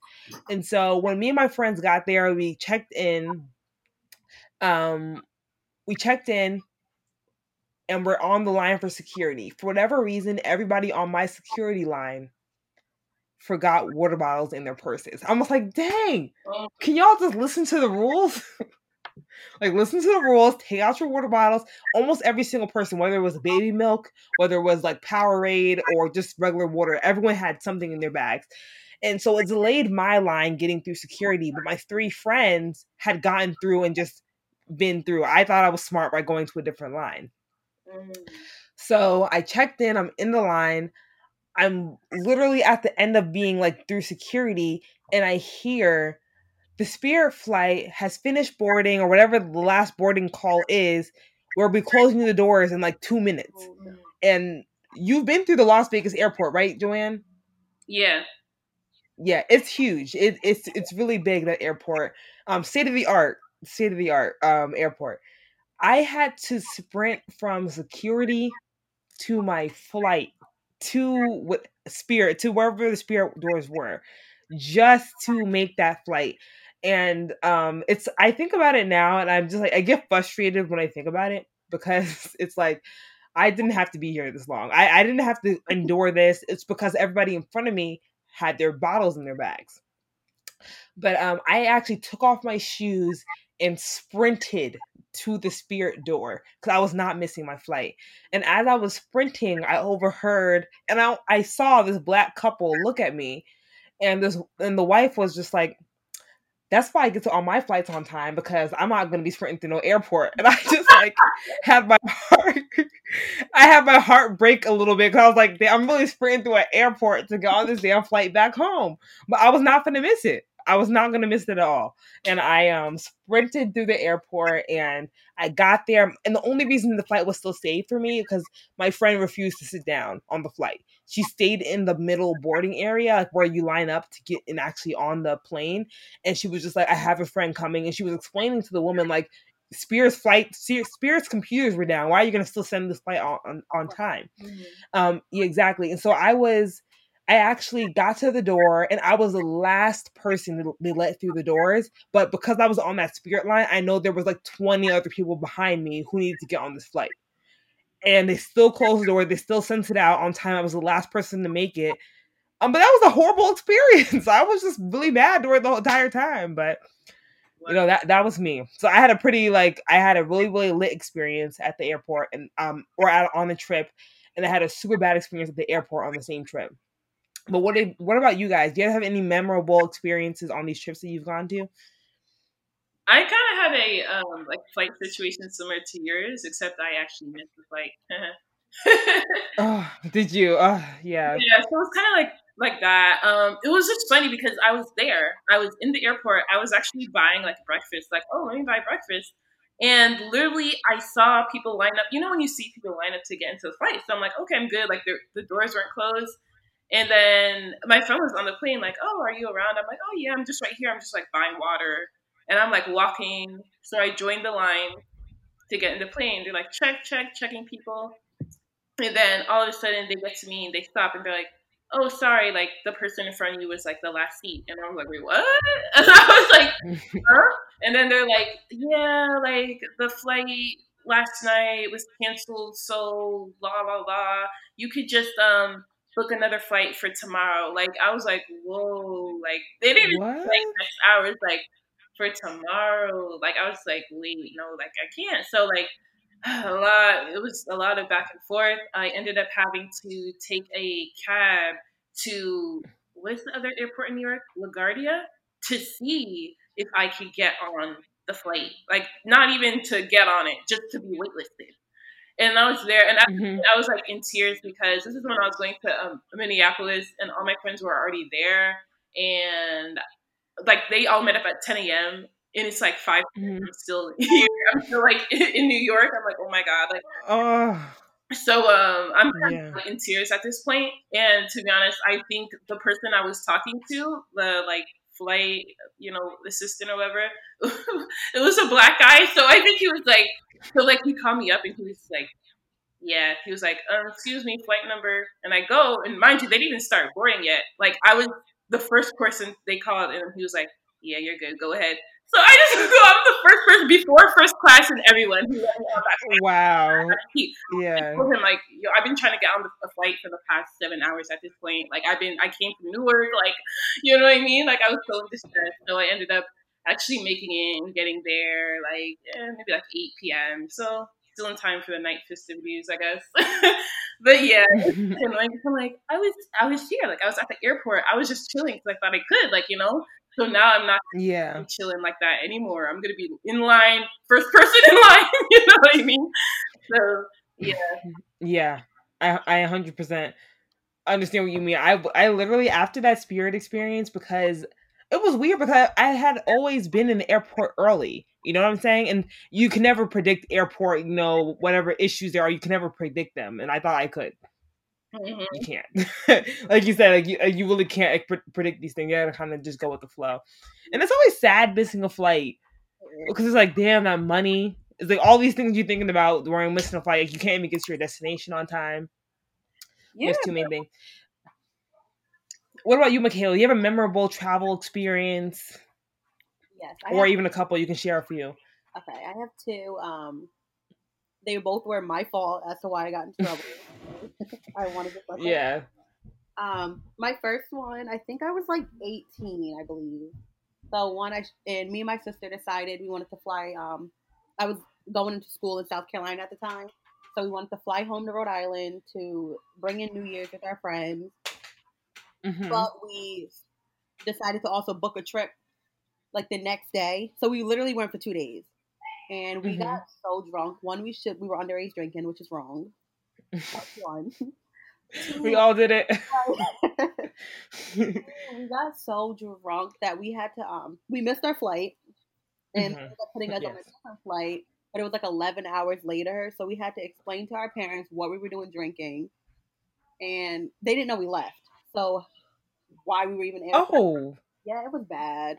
And so when me and my friends got there we checked in um we checked in and we're on the line for security. For whatever reason everybody on my security line forgot water bottles in their purses. I was like, dang, oh. can y'all just listen to the rules? like listen to the rules, take out your water bottles. Almost every single person, whether it was baby milk, whether it was like Powerade or just regular water, everyone had something in their bags. And so it delayed my line getting through security, but my three friends had gotten through and just been through. I thought I was smart by going to a different line. Mm. So I checked in, I'm in the line. I'm literally at the end of being like through security, and I hear the Spirit flight has finished boarding or whatever the last boarding call is. We'll be closing the doors in like two minutes. Oh, and you've been through the Las Vegas airport, right, Joanne? Yeah. Yeah, it's huge. It, it's it's really big that airport. Um, state of the art, state of the art um airport. I had to sprint from security to my flight to what spirit to wherever the spirit doors were just to make that flight. And um it's i think about it now and i'm just like i get frustrated when i think about it because it's like i didn't have to be here this long. I, I didn't have to endure this. It's because everybody in front of me had their bottles in their bags. But um i actually took off my shoes and sprinted to the spirit door because I was not missing my flight. And as I was sprinting, I overheard and I, I saw this black couple look at me, and this and the wife was just like, "That's why I get to all my flights on time because I'm not going to be sprinting through no airport." And I just like had my heart, I had my heart break a little bit because I was like, "I'm really sprinting through an airport to get on this damn flight back home," but I was not going to miss it. I was not gonna miss it at all. And I um sprinted through the airport and I got there. And the only reason the flight was still safe for me because my friend refused to sit down on the flight. She stayed in the middle boarding area, like where you line up to get in actually on the plane. And she was just like, I have a friend coming. And she was explaining to the woman, like, Spirit's flight, Spirit's computers were down. Why are you going to still send this flight on, on, on time? Mm-hmm. Um, yeah, exactly. And so I was I actually got to the door and I was the last person they let through the doors. But because I was on that spirit line, I know there was like 20 other people behind me who needed to get on this flight. And they still closed the door. They still sent it out on time. I was the last person to make it. Um, but that was a horrible experience. I was just really mad during the entire time. But you know that that was me. So I had a pretty like I had a really really lit experience at the airport and um or out on the trip and I had a super bad experience at the airport on the same trip. But what did, what about you guys? Do you have any memorable experiences on these trips that you've gone to? I kind of had a um, like flight situation similar to yours, except I actually missed the flight. oh, did you? Oh, yeah. Yeah, so it was kind of like like that. Um, it was just funny because I was there. I was in the airport. I was actually buying like breakfast. Like, oh, let me buy breakfast. And literally, I saw people line up. You know, when you see people line up to get into the flight, so I'm like, okay, I'm good. Like, the doors weren't closed. And then my friend was on the plane, like, oh, are you around? I'm like, oh, yeah, I'm just right here. I'm just like buying water. And I'm like walking. So I joined the line to get in the plane. They're like, check, check, checking people. And then all of a sudden they get to me and they stop and they're like, oh, sorry, like the person in front of you was like the last seat. And I was like, wait, what? And I was like, huh? And then they're like, yeah, like the flight last night was canceled. So la, la, la. You could just, um, book another flight for tomorrow. Like I was like, whoa, like they didn't what? like next hours, like for tomorrow. Like I was like, wait, no, like I can't. So like a lot it was a lot of back and forth. I ended up having to take a cab to what's the other airport in New York? LaGuardia to see if I could get on the flight. Like not even to get on it, just to be waitlisted and I was there, and I, mm-hmm. I, was like in tears because this is when I was going to um, Minneapolis, and all my friends were already there, and like they all met up at 10 a.m. and it's like 5 mm-hmm. I'm still here. I'm still like in New York. I'm like, oh my god, like. Oh. So um, I'm yeah. in tears at this point, and to be honest, I think the person I was talking to, the like flight, you know, assistant or whatever, it was a black guy. So I think he was like so like he called me up and he was like, yeah, he was like, um, excuse me, flight number. And I go, and mind you, they didn't even start boarding yet. Like I was the first person they called, and he was like, yeah, you're good, go ahead. So I just I'm the first person before first class and everyone. Wow. He, yeah. I told him like, yo, I've been trying to get on a flight for the past seven hours at this point. Like I've been, I came from Newark, like, you know what I mean? Like I was so distressed. So I ended up actually making it and getting there like eh, maybe like 8 p.m. So still in time for the night festivities, I guess. but yeah, and like I'm like I was I was here, like I was at the airport. I was just chilling because I thought I could, like you know. So now I'm not yeah chilling like that anymore. I'm gonna be in line, first person in line. you know what I mean? So yeah, yeah, I I 100 percent understand what you mean. I I literally after that spirit experience because it was weird because I had always been in the airport early. You know what I'm saying? And you can never predict airport, you know, whatever issues there are, you can never predict them. And I thought I could. Mm-hmm. You can't. like you said, like you, you really can't like predict these things. You gotta kind of just go with the flow. And it's always sad missing a flight because it's like, damn, that money. It's like all these things you're thinking about during missing a flight. Like you can't even get to your destination on time. Yeah. There's too many things what about you, Michaela? You have a memorable travel experience? Yes. I or have, even a couple you can share a few. Okay, I have two. Um, they both were my fault as to why I got in trouble. I wanted to. Yeah. Um, my first one, I think I was like 18, I believe. So one, I and me and my sister decided we wanted to fly. Um, I was going into school in South Carolina at the time, so we wanted to fly home to Rhode Island to bring in New Year's with our friends Mm-hmm. But we decided to also book a trip like the next day. So we literally went for two days. And we mm-hmm. got so drunk. One, we should we were underage drinking, which is wrong. One. we all did it. we got so drunk that we had to um we missed our flight and mm-hmm. putting us yes. on a different flight, but it was like eleven hours later. So we had to explain to our parents what we were doing drinking. And they didn't know we left. So why we were even able Oh. Yeah, it was bad.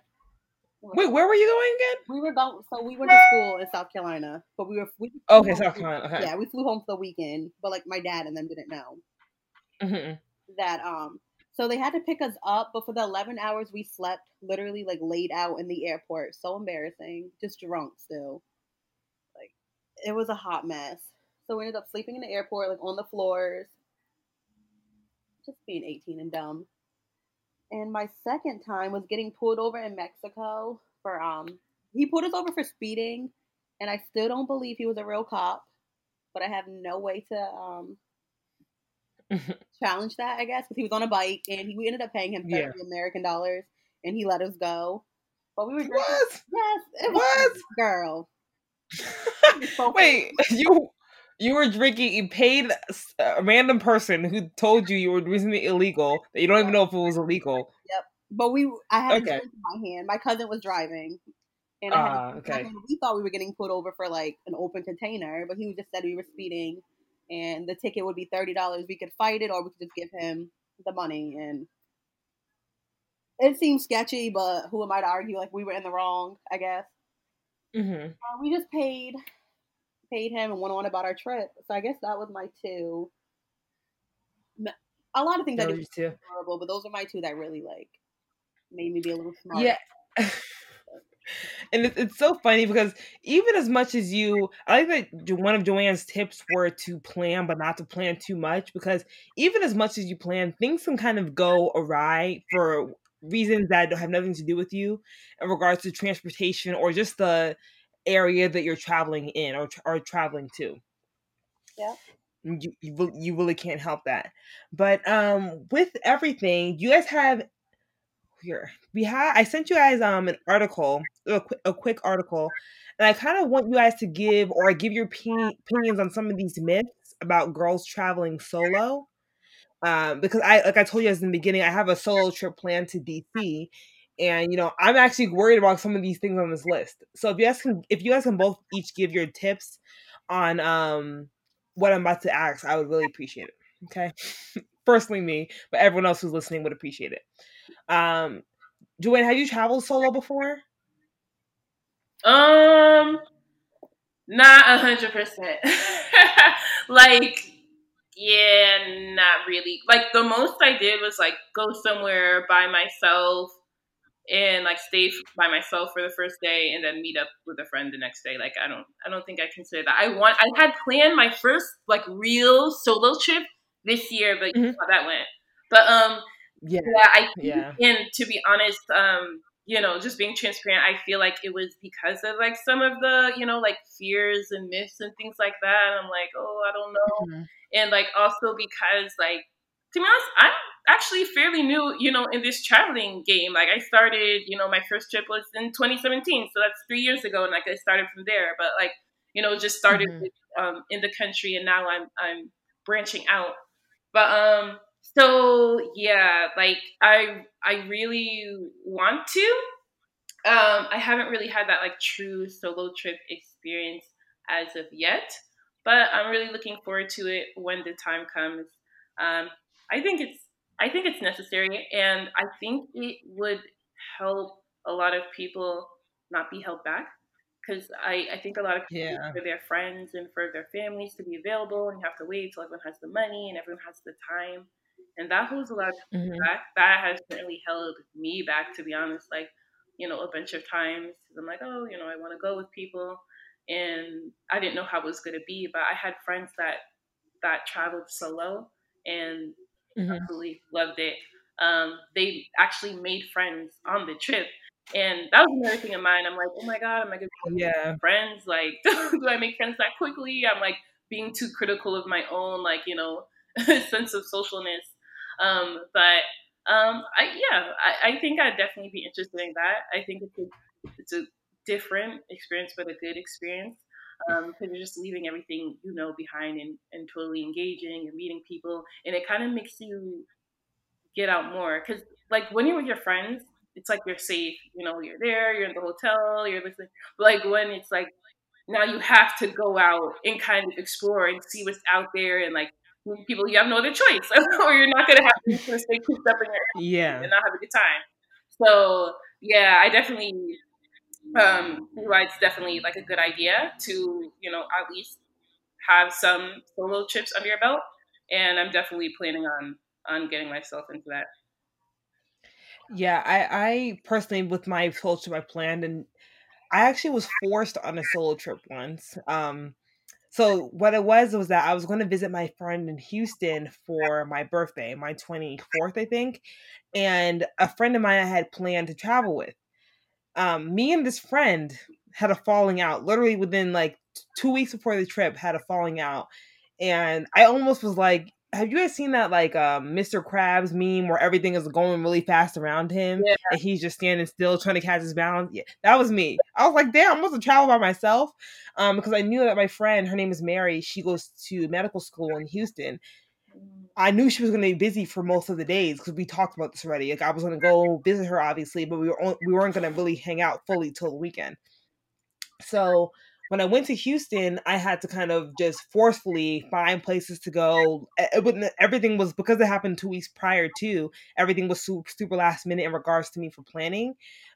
Wait, where were you going again? We were going. So we went to school in South Carolina, but we were. We okay, South Carolina. Okay. Yeah, we flew home for the weekend, but like my dad and them didn't know mm-hmm. that. Um, so they had to pick us up, but for the eleven hours we slept, literally like laid out in the airport. So embarrassing, just drunk still. Like it was a hot mess. So we ended up sleeping in the airport, like on the floors, just being eighteen and dumb. And my second time was getting pulled over in Mexico for um he pulled us over for speeding and I still don't believe he was a real cop, but I have no way to um challenge that, I guess, because he was on a bike and he, we ended up paying him 30 Yeah. American dollars and he let us go. But we were drinking. What? Yes, it was What? girl. Wait, you you were drinking. You paid a random person who told you you were doing something illegal that you don't even know if it was illegal. Yep. But we, I had Okay. a drink in my hand. My cousin was driving, and I had a Ah, okay. We thought we were getting pulled over for like an open container, but he just said we were speeding, and the ticket would be thirty dollars. We could fight it, or we could just give him the money. And it seemed sketchy, but who am I to argue? Like we were in the wrong, I guess. hmm Uh, we just paid paid him and went on about our trip. So I guess that was my two. A lot of things that too. horrible, but those are my two that really like made me be a little smart. Yeah. and it, it's so funny because even as much as you, I like that one of Joanne's tips were to plan, but not to plan too much because even as much as you plan, things can kind of go awry for reasons that have nothing to do with you in regards to transportation or just the area that you're traveling in or, or traveling to. Yeah. You, you, you really can't help that. But um with everything, you guys have here we have i sent you guys um an article a, qu- a quick article and i kind of want you guys to give or give your opi- opinions on some of these myths about girls traveling solo um because i like i told you guys in the beginning i have a solo trip planned to dc and you know i'm actually worried about some of these things on this list so if you guys can if you guys can both each give your tips on um what i'm about to ask i would really appreciate it okay personally me but everyone else who's listening would appreciate it um, Joanne, have you traveled solo before? Um, not a hundred percent. Like, yeah, not really. Like the most I did was like go somewhere by myself and like stay by myself for the first day and then meet up with a friend the next day. Like I don't, I don't think I consider that. I want. I had planned my first like real solo trip this year, but you know Mhm. how that went. But um, Yeah, yeah, I yeah. and to be honest, um, you know, just being transparent, I feel like it was because of like some of the, you know, like fears and myths and things like that. I'm like, oh, I don't know, Mhm. and like also because like to be honest, I'm actually fairly new, you know, in this traveling game. Like I started, you know, my first trip was in 2017, so that's three years ago, and like I started from there. But like, you know, just started Mhm. with, um, in the country, and now I'm I'm branching out. But um, so yeah, like I I really want to. Um, I haven't really had that like true solo trip experience as of yet, but I'm really looking forward to it when the time comes. Um, I think it's I think it's necessary, and I think it would help a lot of people not be held back. Because I, I think a lot of people Yeah. for their friends and for their families to be available, and you have to wait till everyone has the money and everyone has the time, and that holds a lot of Mhm. back. That has certainly held me back, to be honest. Like, you know, a bunch of times I'm like, oh, you know, I want to go with people, and I didn't know how it was going to be. But I had friends that that traveled solo and Mhm. absolutely loved it. Um, they actually made friends on the trip, and that was another thing of mine. I'm like, oh my god, am I going to Yeah. friends? Like, do I make friends that quickly? I'm like being too critical of my own, like you know, sense of socialness. Um, but um, I yeah, I, I think I'd definitely be interested in that. I think it's a it's a different experience, but a good experience. Um, because you're just leaving everything you know behind and, and totally engaging and meeting people, and it kind of makes you get out more. Because like when you're with your friends, it's like you're safe. You know, you're there, you're in the hotel, you're listening. But like when it's like now you have to go out and kind of explore and see what's out there and like meet people you have no other choice or you're not gonna have to stay cooped up in your Yeah. and not have a good time. So yeah, I definitely um like it's definitely like a good idea to, you know, at least have some solo trips under your belt. And I'm definitely planning on on getting myself into that. Yeah, I, I personally, with my solo trip, I planned, and I actually was forced on a solo trip once. Um, so what it was was that I was going to visit my friend in Houston for my birthday, my twenty fourth, I think, and a friend of mine I had planned to travel with. Um, me and this friend had a falling out, literally within like two weeks before the trip, had a falling out, and I almost was like, have you guys seen that like um, Mr. Krabs meme where everything is going really fast around him Yeah. and he's just standing still trying to catch his balance? Yeah, that was me. I was like, damn, I must have traveled by myself. Um, because I knew that my friend, her name is Mary, she goes to medical school in Houston. I knew she was going to be busy for most of the days because we talked about this already. Like I was going to go visit her, obviously, but we were on, we weren't going to really hang out fully till the weekend. So when I went to Houston, I had to kind of just forcefully find places to go. It everything was because it happened two weeks prior to. Everything was super, super last minute in regards to me for planning.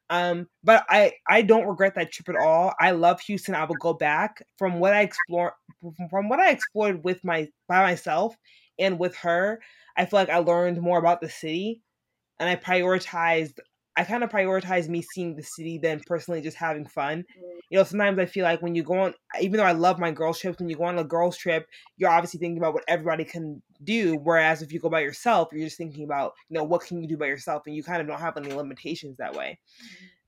Um, but I I don't regret that trip at all. I love Houston. I will go back. From what I explore, from what I explored with my by myself and with her, I feel like I learned more about the city, and I prioritized. I kind of prioritize me seeing the city than personally just having fun you know, sometimes I feel like when you go on, even though I love my girls trips, when you go on a girls trip, you're obviously thinking about what everybody can do. Whereas if you go by yourself, you're just thinking about, you know, what can you do by yourself, and you kind of don't have any limitations that way.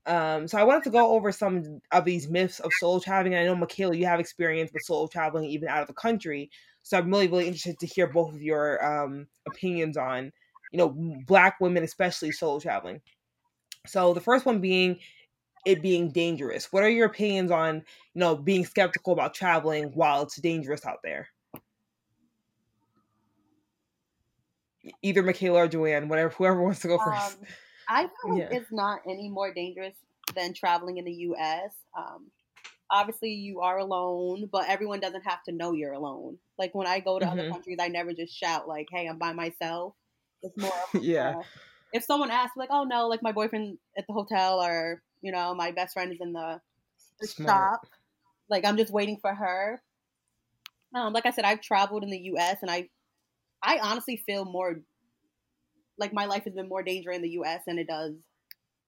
Um, so I wanted to go over some of these myths of solo traveling. I know Michaela, you have experience with solo traveling even out of the country, so I'm really, really interested to hear both of your um, opinions on, you know, Black women especially solo traveling. So the first one being it being dangerous. What are your opinions on, you know, being skeptical about traveling while it's dangerous out there? Either Michaela or Joanne, whatever, whoever wants to go first. Um, I feel like Yeah. it's not any more dangerous than traveling in the U.S. Um, obviously, you are alone, but everyone doesn't have to know you're alone. Like when I go to other Mhm. countries, I never just shout like, "Hey, I'm by myself." It's more yeah. if someone asks, like, "Oh no, like my boyfriend at the hotel," or you know, my best friend is in the, the shop, like I'm just waiting for her. Um, like I said, I've traveled in the U.S. and I, I honestly feel more like my life has been more danger in the U.S. than it does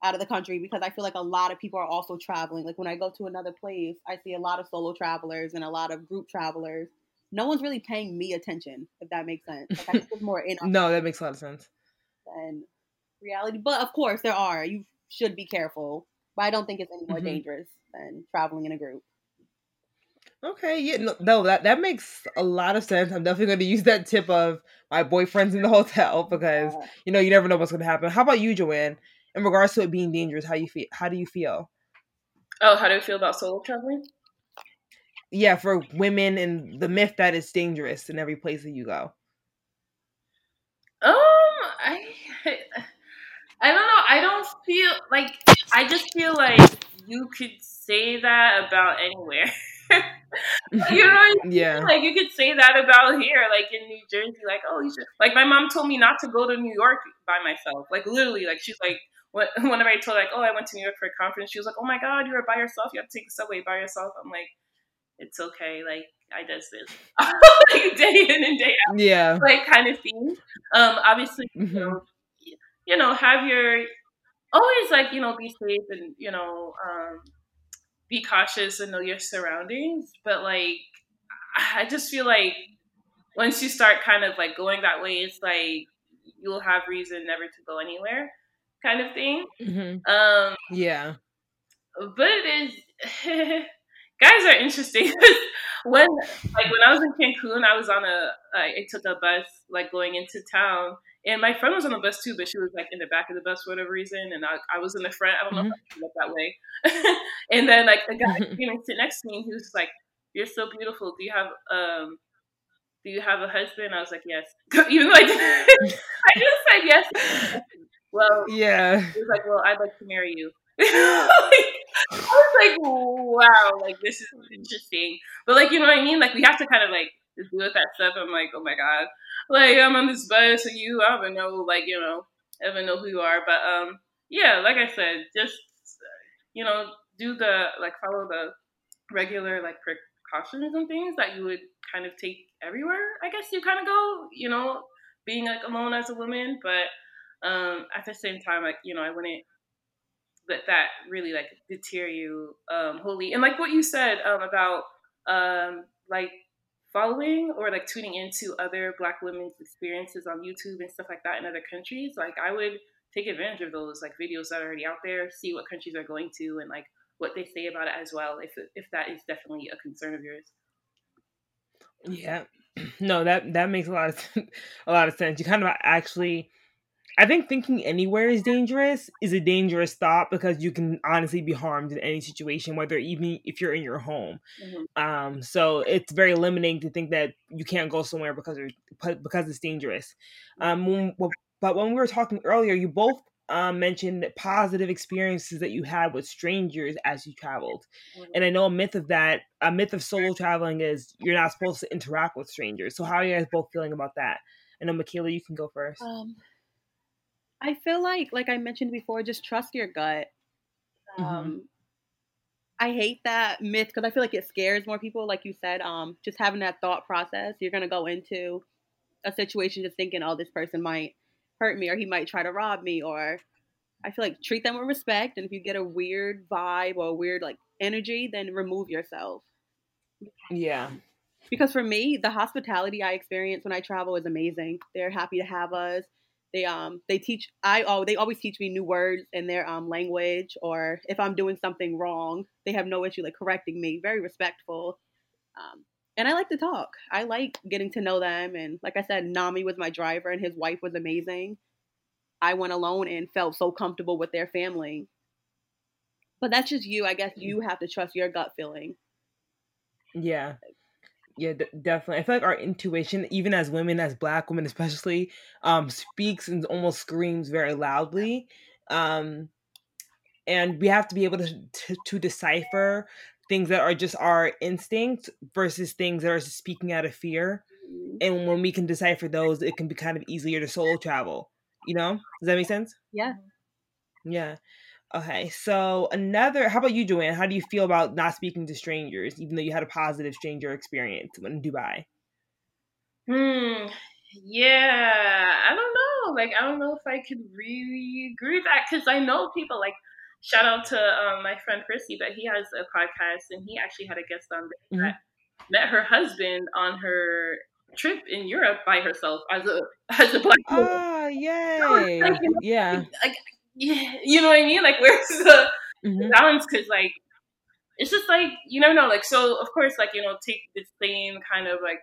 out of the country because I feel like a lot of people are also traveling. Like when I go to another place, I see a lot of solo travelers and a lot of group travelers. No one's really paying me attention, if that makes sense. Like I think more in No, that makes a lot of sense. than reality. But of course, there are. You should be careful. But I don't think it's any more Mhm. dangerous than traveling in a group. Okay, yeah, no, no, that that makes a lot of sense. I'm definitely going to use that tip of my boyfriend's in the hotel because Uh, you know you never know what's going to happen. How about you, Joanne? In regards to it being dangerous, how you feel? How do you feel? Oh, how do you feel about solo traveling? Yeah, for women and the myth that it's dangerous in every place that you go. Um, I, I don't know. I don't feel like I just feel like you could say that about anywhere. you know, what I mean? yeah. like you could say that about here, like in New Jersey. Like, oh, you should. Like my mom told me not to go to New York by myself. Like literally, like she's like. when- Whenever I told her, like, oh, I went to New York for a conference, she was like, oh my god, you were by yourself. You have to take the subway by yourself. I'm like, it's okay. Like I does this like day in and day out, Yeah. like kind of thing. Um, obviously, you Mhm. know, you know, have your always like you know be safe and you know um, be cautious and know your surroundings. But like, I just feel like once you start kind of like going that way, it's like you'll have reason never to go anywhere, kind of thing. Mhm. Um, Yeah. but it is guys are interesting. When like when i was in cancun i was on a I I took a bus like going into town and my friend was on the bus too but she was like in the back of the bus for whatever reason and i, I was in the front. I don't know if I that way. And then like the guy came and sit next to me and he was like you're so beautiful. Do you have um do you have a husband? I was like yes. Even though i didn't i just said yes. Well Yeah. he was like, "Well, I'd like to marry you." like, I was like, "Wow, like this is interesting." But like, you know what I mean? Like, we have to kind of like deal with that stuff. I'm like, "Oh my god!" Like, I'm on this bus, and you, I don't even know, like, you know, I don't even know who you are. But um, yeah, like I said, just you know, do the like follow the regular like precautions and things that you would kind of take everywhere. I guess you kind of go, you know, being like alone as a woman, but um, at the same time, like you know, I wouldn't let that really like deter you um, wholly. And like what you said um, about um, like following or like tuning into other Black women's experiences on YouTube and stuff like that in other countries, like I would take advantage of those like videos that are already out there, see what countries are going to, and like what they say about it as well. If if that is definitely a concern of yours. Yeah. No, that that makes a lot of a lot of sense. You kind of actually I think thinking anywhere is dangerous is a dangerous thought because you can honestly be harmed in any situation, whether even if you're in your home. Mm-hmm. Um, so it's very limiting to think that you can't go somewhere because because it's dangerous. Um, when, but when we were talking earlier, you both um, mentioned positive experiences that you had with strangers as you traveled. Mm-hmm. And I know a myth of that, a myth of solo traveling is you're not supposed to interact with strangers. So how are you guys both feeling about that? I know Michaela, you can go first. Um, I feel like, like I mentioned before, just trust your gut. Mm-hmm. Um, I hate that myth because I feel like it scares more people. Like you said, um, just having that thought process, you're gonna go into a situation just thinking, "Oh, this person might hurt me, or he might try to rob me," or I feel like treat them with respect. And if you get a weird vibe or a weird like energy, then remove yourself. Yeah. Because for me, the hospitality I experience when I travel is amazing. They're happy to have us they um they teach I oh they always teach me new words in their um language or if I'm doing something wrong, they have no issue like correcting me. Very respectful. Um and I like to talk. I like getting to know them and like I said, Nami was my driver and his wife was amazing. I went alone and felt so comfortable with their family. But that's just you. I guess you have to trust your gut feeling. Yeah yeah d- definitely. I feel like our intuition even as women as black women especially um speaks and almost screams very loudly. Um and we have to be able to to, to decipher things that are just our instinct versus things that are speaking out of fear. And when we can decipher those it can be kind of easier to solo travel you know? Does that make sense? Yeah. Yeah Okay, so another. How about you, Joanne? How do you feel about not speaking to strangers, even though you had a positive stranger experience in Dubai? Hmm. Yeah, I don't know. Like, I don't know if I could really agree with that because I know people. Like, shout out to um, my friend Chrissy, but he has a podcast and he actually had a guest on mm-hmm. that met her husband on her trip in Europe by herself as a as a black woman. Oh, yay! Like, you know, yeah. Like, yeah, you know what I mean? Like, where's the, mm-hmm. balance? Because like, it's just like you never know. Like, so of course, like you know, take the same kind of like,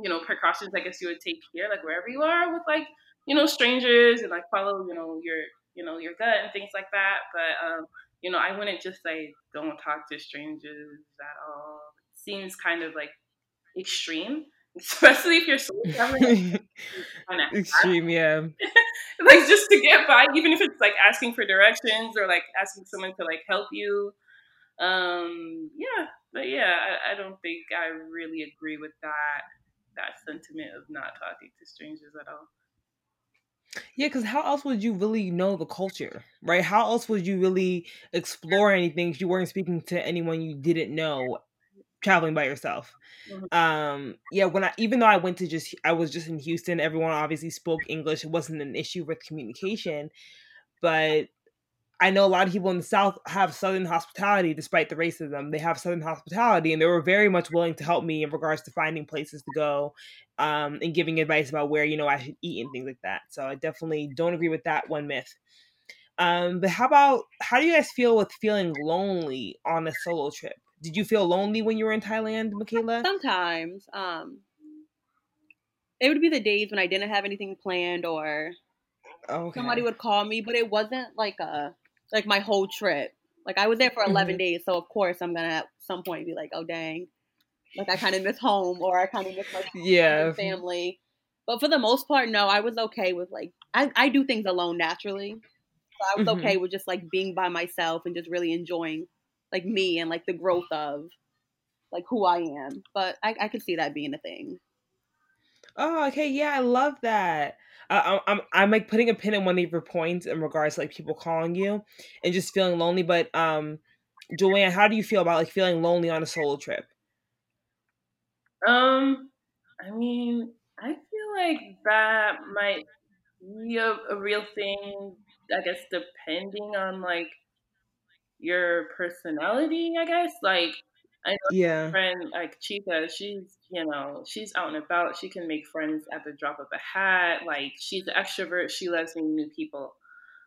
you know, precautions. I guess you would take here, like wherever you are with like, you know, strangers and like follow, you know, your, you know, your gut and things like that. But um, you know, I wouldn't just say don't talk to strangers at all. It seems kind of like extreme especially if you're solo traveling. Extreme, yeah. like just to get by, even if it's like asking for directions or like asking someone to like help you. Um, yeah, but yeah, I, I don't think I really agree with that that sentiment of not talking to strangers at all. Yeah, because how else would you really know the culture, right? How else would you really explore anything if you weren't speaking to anyone you didn't know traveling by yourself. Mm-hmm. Um, yeah, when I even though I went to just I was just in Houston, everyone obviously spoke English. It wasn't an issue with communication, but I know a lot of people in the South have Southern hospitality despite the racism. They have Southern hospitality, and they were very much willing to help me in regards to finding places to go um, and giving advice about where you know I should eat and things like that. So I definitely don't agree with that one myth. Um, but how about how do you guys feel with feeling lonely on a solo trip? Did you feel lonely when you were in Thailand, Michaela? Sometimes. Um, it would be the days when I didn't have anything planned or okay. somebody would call me, but it wasn't like a like my whole trip. Like I was there for 11 mm-hmm. days, so of course I'm gonna at some point be like, oh dang, like I kind of miss home or I kind of miss my yeah family. But for the most part, no, I was okay with like I, I do things alone naturally. So I was mm-hmm. okay with just like being by myself and just really enjoying like me and like the growth of like who I am. But I, I could see that being a thing. Oh, okay, yeah, I love that. Uh, I'm I'm like putting a pin in one of your points in regards to like people calling you and just feeling lonely. But um, Joanne, how do you feel about like feeling lonely on a solo trip? Um, I mean, I feel like that might be a, a real thing. I guess depending on like your personality, I guess. Like I know yeah. friend like Chica, she's you know, she's out and about. She can make friends at the drop of a hat. Like she's an extrovert. She loves meeting new people.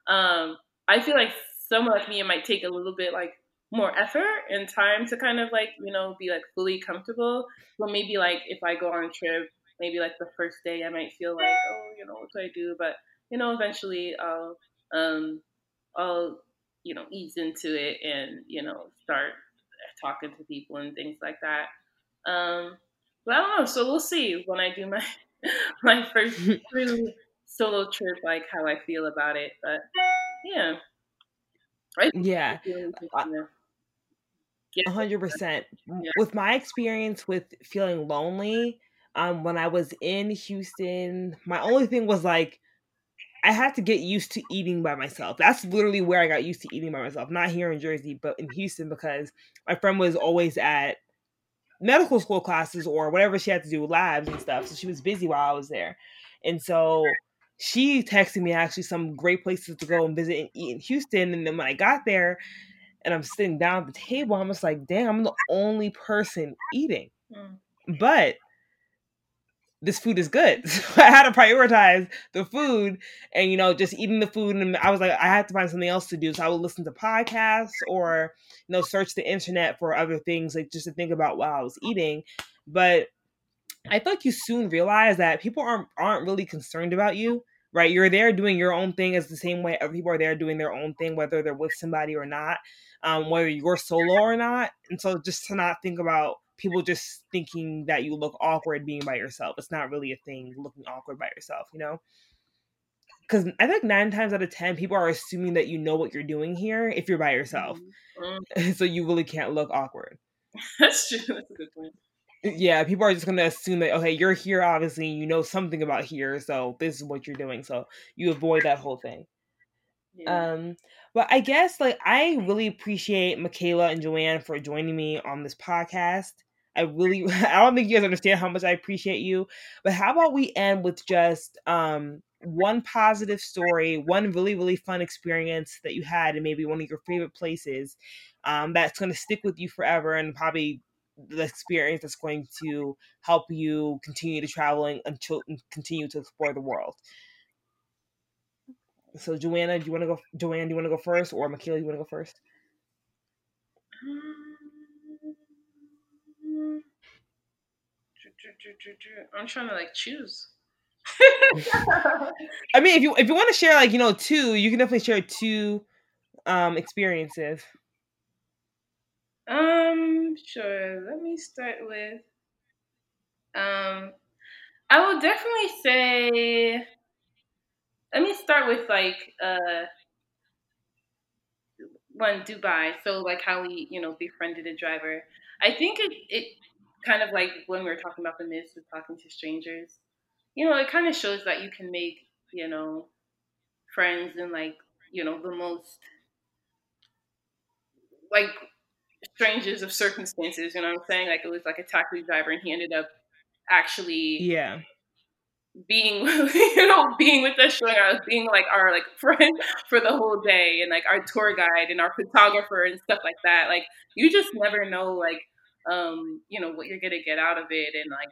Um, I feel like someone like me, it might take a little bit like more effort and time to kind of like you know be like fully comfortable. But maybe like if I go on a trip maybe like the first day I might feel like, oh, you know, what do I do? But you know, eventually I'll um I'll you know ease into it and you know start talking to people and things like that. Um, but I don't know. So we'll see when I do my my first true solo trip, like how I feel about it. But yeah, right? Yeah. Hundred percent. With my experience with feeling lonely, um, when I was in Houston, my only thing was like I had to get used to eating by myself. That's literally where I got used to eating by myself. Not here in Jersey, but in Houston because my friend was always at medical school classes or whatever she had to do, labs and stuff. So she was busy while I was there. And so she texted me actually some great places to go and visit and eat in Houston. And then when I got there and I'm sitting down at the table, I'm just like, damn, I'm the only person eating. Mm. But this food is good. So I had to prioritize the food and, you know, just eating the food. And I was like, I had to find something else to do. So I would listen to podcasts or, you know, search the internet for other things, like just to think about while I was eating. But I feel like you soon realize that people aren't aren't really concerned about you, right? You're there doing your own thing as the same way other people are there doing their own thing, whether they're with somebody or not, um, whether you're solo or not. And so just to not think about people just thinking that you look awkward being by yourself. It's not really a thing looking awkward by yourself, you know? Because I think nine times out of 10, people are assuming that you know what you're doing here if you're by yourself. Mm-hmm. so you really can't look awkward. That's true. That's a good point. Yeah, people are just going to assume that, okay, you're here, obviously, you know something about here, so this is what you're doing. So you avoid that whole thing. Yeah. Um, but I guess like I really appreciate Michaela and Joanne for joining me on this podcast. I really I don't think you guys understand how much I appreciate you. But how about we end with just um one positive story, one really, really fun experience that you had and maybe one of your favorite places um, that's going to stick with you forever and probably the experience that's going to help you continue to traveling until continue to explore the world. So Joanna, do you want to go? Joanne, do you want to go first, or Michaela, you want to go first? I'm trying to like choose. I mean, if you if you want to share like you know two, you can definitely share two um experiences. Um, sure. Let me start with. Um, I will definitely say let me start with like uh one Dubai. So like how we, you know, befriended a driver. I think it it kind of like when we were talking about the myths of talking to strangers. You know, it kind of shows that you can make, you know, friends in like, you know, the most like strangers of circumstances, you know what I'm saying? Like it was like a taxi driver and he ended up actually yeah being you know being with us showing us being like our like friend for the whole day and like our tour guide and our photographer and stuff like that like you just never know like um you know what you're gonna get out of it and like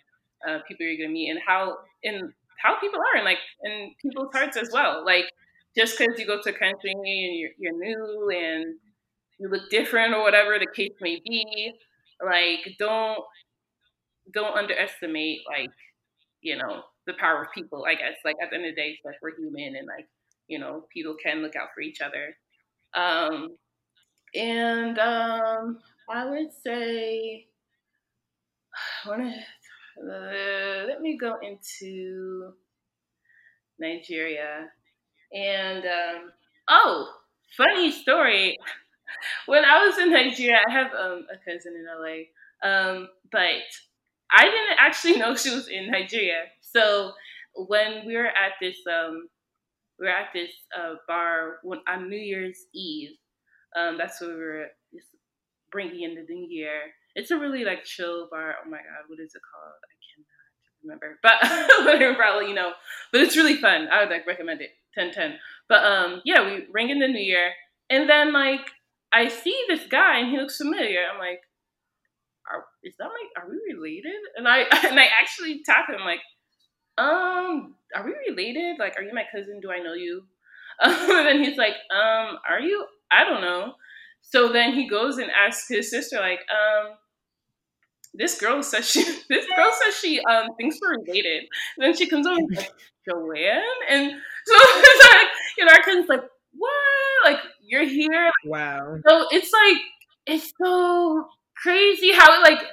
uh, people you're gonna meet and how and how people are and like in people's hearts as well like just because you go to a country and you're, you're new and you look different or whatever the case may be like don't don't underestimate like you know the power of people, I guess. Like at the end of the day, like we're human and like, you know, people can look out for each other. Um and um I would say wanna, uh, let me go into Nigeria. And um oh, funny story. when I was in Nigeria, I have um, a cousin in LA. Um, but I didn't actually know she was in Nigeria. So when we were at this um, we were at this uh, bar when, on New Year's Eve. Um, that's where we were bringing in the new year. It's a really like chill bar. Oh my god, what is it called? I cannot remember, but probably you know. But it's really fun. I would like recommend it. 10 10. But um, yeah, we ring in the new year, and then like I see this guy and he looks familiar. I'm like, are, is that like, are we related? And I and I actually tap him like, um, are we related? Like, are you my cousin? Do I know you? Um, and then he's like, um, are you? I don't know. So then he goes and asks his sister, like, um, this girl says she this girl says she um thinks we're related. And then she comes over and like, Joanne? And so it's like, you know, our cousin's like, what? Like, you're here? Wow. So it's like, it's so crazy how it like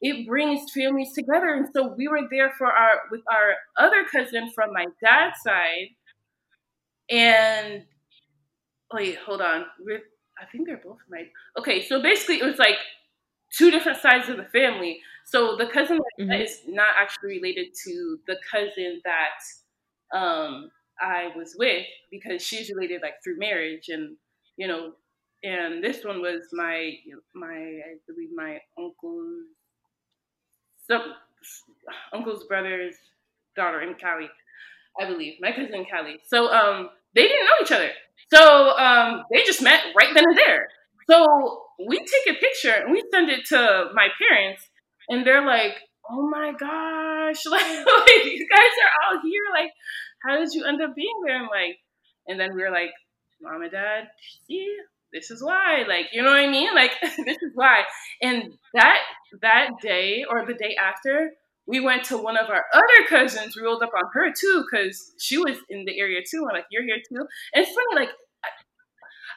it brings families together. And so we were there for our with our other cousin from my dad's side. And wait, hold on. We're, I think they're both my okay, so basically it was like two different sides of the family. So the cousin mm-hmm. is not actually related to the cousin that um, I was with because she's related like through marriage and you know, and this one was my my I believe my uncle's some uncle's brother's daughter in Cali, I believe my cousin Cali. So um, they didn't know each other. So um, they just met right then and there. So we take a picture and we send it to my parents, and they're like, "Oh my gosh, like, like you guys are all here. Like, how did you end up being there?" And like, and then we were like, "Mom and Dad, see, this is why." Like, you know what I mean? Like, this is why. And that that day or the day after, we went to one of our other cousins, rolled up on her too, because she was in the area too. And like, you're here too. And it's funny, like,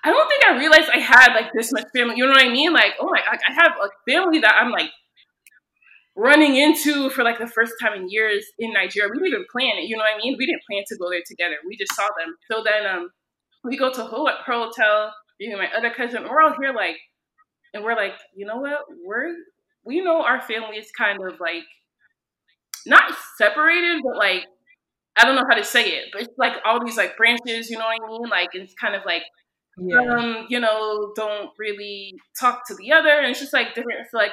I don't think I realized I had like this much family. You know what I mean? Like, oh my, like, I have a family that I'm like running into for like the first time in years in Nigeria. We didn't even plan it. You know what I mean? We didn't plan to go there together. We just saw them. So then um, we go to her hotel. You know, my other cousin. We're all here like, and we're like, you know what? We're we know our family is kind of like not separated, but like I don't know how to say it, but it's like all these like branches. You know what I mean? Like it's kind of like yeah. um, you know, don't really talk to the other. And it's just like different. It's like,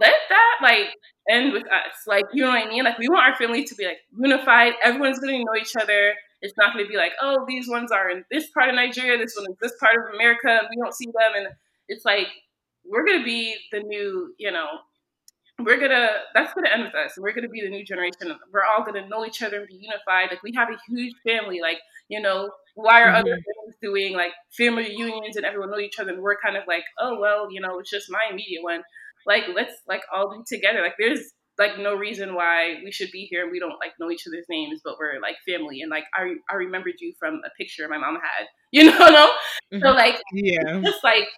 let that like end with us. Like, you know what I mean? Like, we want our family to be like unified. Everyone's going to know each other. It's not going to be like, oh, these ones are in this part of Nigeria, this one is this part of America, and we don't see them. And it's like, we're going to be the new, you know, we're gonna that's gonna end with us. We're gonna be the new generation. We're all gonna know each other and be unified. Like we have a huge family. Like you know why are mm-hmm. other families doing like family reunions and everyone know each other? And we're kind of like oh well you know it's just my immediate one. Like let's like all be together. Like there's like no reason why we should be here and we don't like know each other's names but we're like family and like i, I remembered you from a picture my mom had you know no mm-hmm. so like yeah just like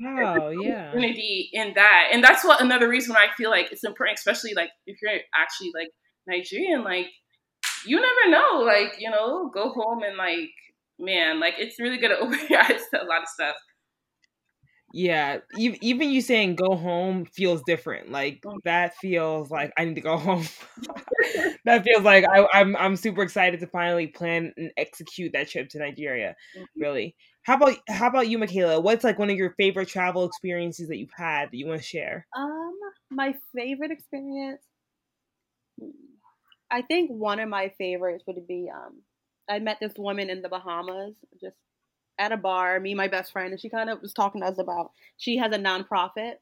Wow, yeah. Unity in that. And that's what another reason why I feel like it's important, especially like if you're actually like Nigerian, like you never know. Like, you know, go home and like, man, like it's really gonna open your eyes to a lot of stuff. Yeah, even you saying go home feels different. Like mm. that feels like I need to go home. that feels like I, am I'm, I'm super excited to finally plan and execute that trip to Nigeria. Mm-hmm. Really, how about how about you, Michaela? What's like one of your favorite travel experiences that you've had that you want to share? Um, my favorite experience. I think one of my favorites would be um, I met this woman in the Bahamas, just at a bar, me and my best friend, and she kind of was talking to us about she has a nonprofit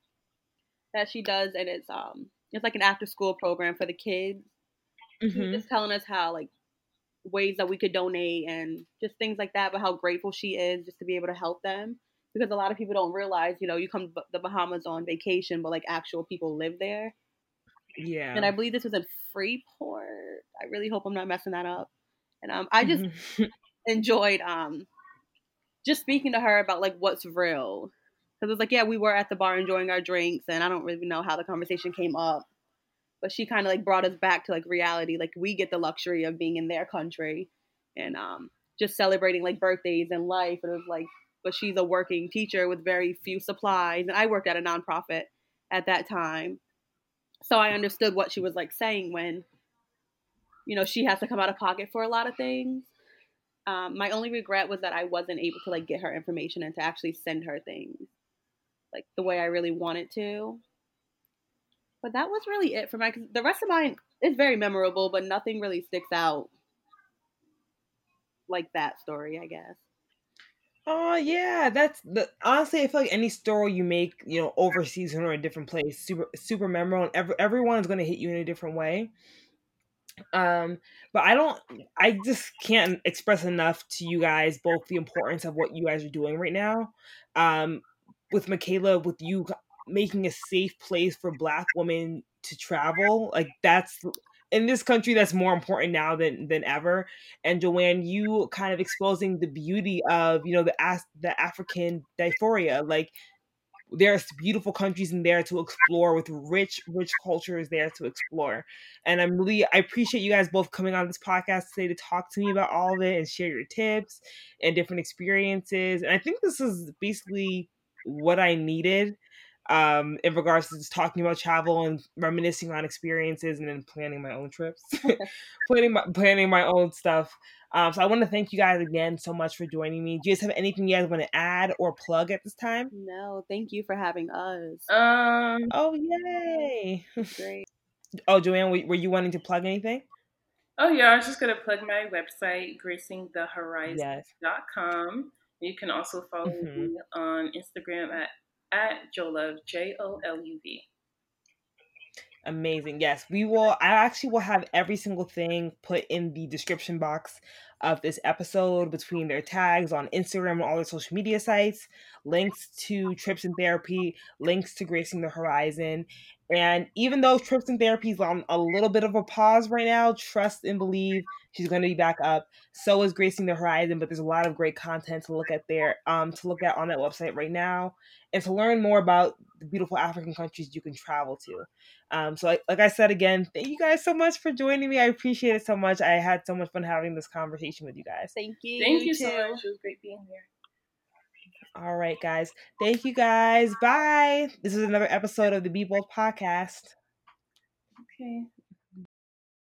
that she does, and it's um it's like an after school program for the kids. Mm-hmm. just telling us how like ways that we could donate and just things like that, but how grateful she is just to be able to help them. Because a lot of people don't realize, you know, you come to the Bahamas on vacation, but like actual people live there. Yeah. And I believe this was in Freeport. I really hope I'm not messing that up. And um, I just enjoyed um just speaking to her about like what's real. Because it's like, yeah, we were at the bar enjoying our drinks, and I don't really know how the conversation came up, but she kind of like brought us back to like reality. Like we get the luxury of being in their country, and um, just celebrating like birthdays and life. And it was like, but she's a working teacher with very few supplies, and I worked at a nonprofit at that time, so I understood what she was like saying when, you know, she has to come out of pocket for a lot of things um, my only regret was that I wasn't able to like get her information and to actually send her things like the way I really wanted to. But that was really it for my. The rest of mine is very memorable, but nothing really sticks out like that story. I guess. Oh yeah, that's the honestly. I feel like any story you make, you know, overseas or a different place, super super memorable, and every, everyone's gonna hit you in a different way um but i don't i just can't express enough to you guys both the importance of what you guys are doing right now. Um with michaela with you making a safe place for black women to travel like that's in this country that's more important now than than ever. And joanne you kind of exposing the beauty of you know the the african diaspora like there's beautiful countries in there to explore with rich rich cultures there to explore. And i'm really i appreciate you guys both coming on this podcast today to talk to me about all of it and share your tips and different experiences. And i think this is basically what i needed um, in regards to just talking about travel and reminiscing on experiences and then planning my own trips, planning my planning my own stuff. Um, so I want to thank you guys again so much for joining me. Do you guys have anything you guys want to add or plug at this time? No, thank you for having us. Um. Oh yay! Great. oh, Joanne, were, were you wanting to plug anything? Oh yeah, I was just gonna plug my website, gracingthehorizon.com. Yes. You can also follow mm-hmm. me on Instagram at at Joluv, J O L U V. Amazing. Yes, we will. I actually will have every single thing put in the description box of this episode between their tags on Instagram and all their social media sites, links to trips and therapy, links to Gracing the Horizon. And even though trips and therapy is on a little bit of a pause right now, trust and believe she's going to be back up. So is Gracing the Horizon, but there's a lot of great content to look at there, um, to look at on that website right now and to learn more about the beautiful African countries you can travel to. Um, so, like, like I said again, thank you guys so much for joining me. I appreciate it so much. I had so much fun having this conversation with you guys. Thank you. Thank you, you so much. It was great being here. All right, guys. Thank you, guys. Bye. This is another episode of the Be Bold podcast. Okay.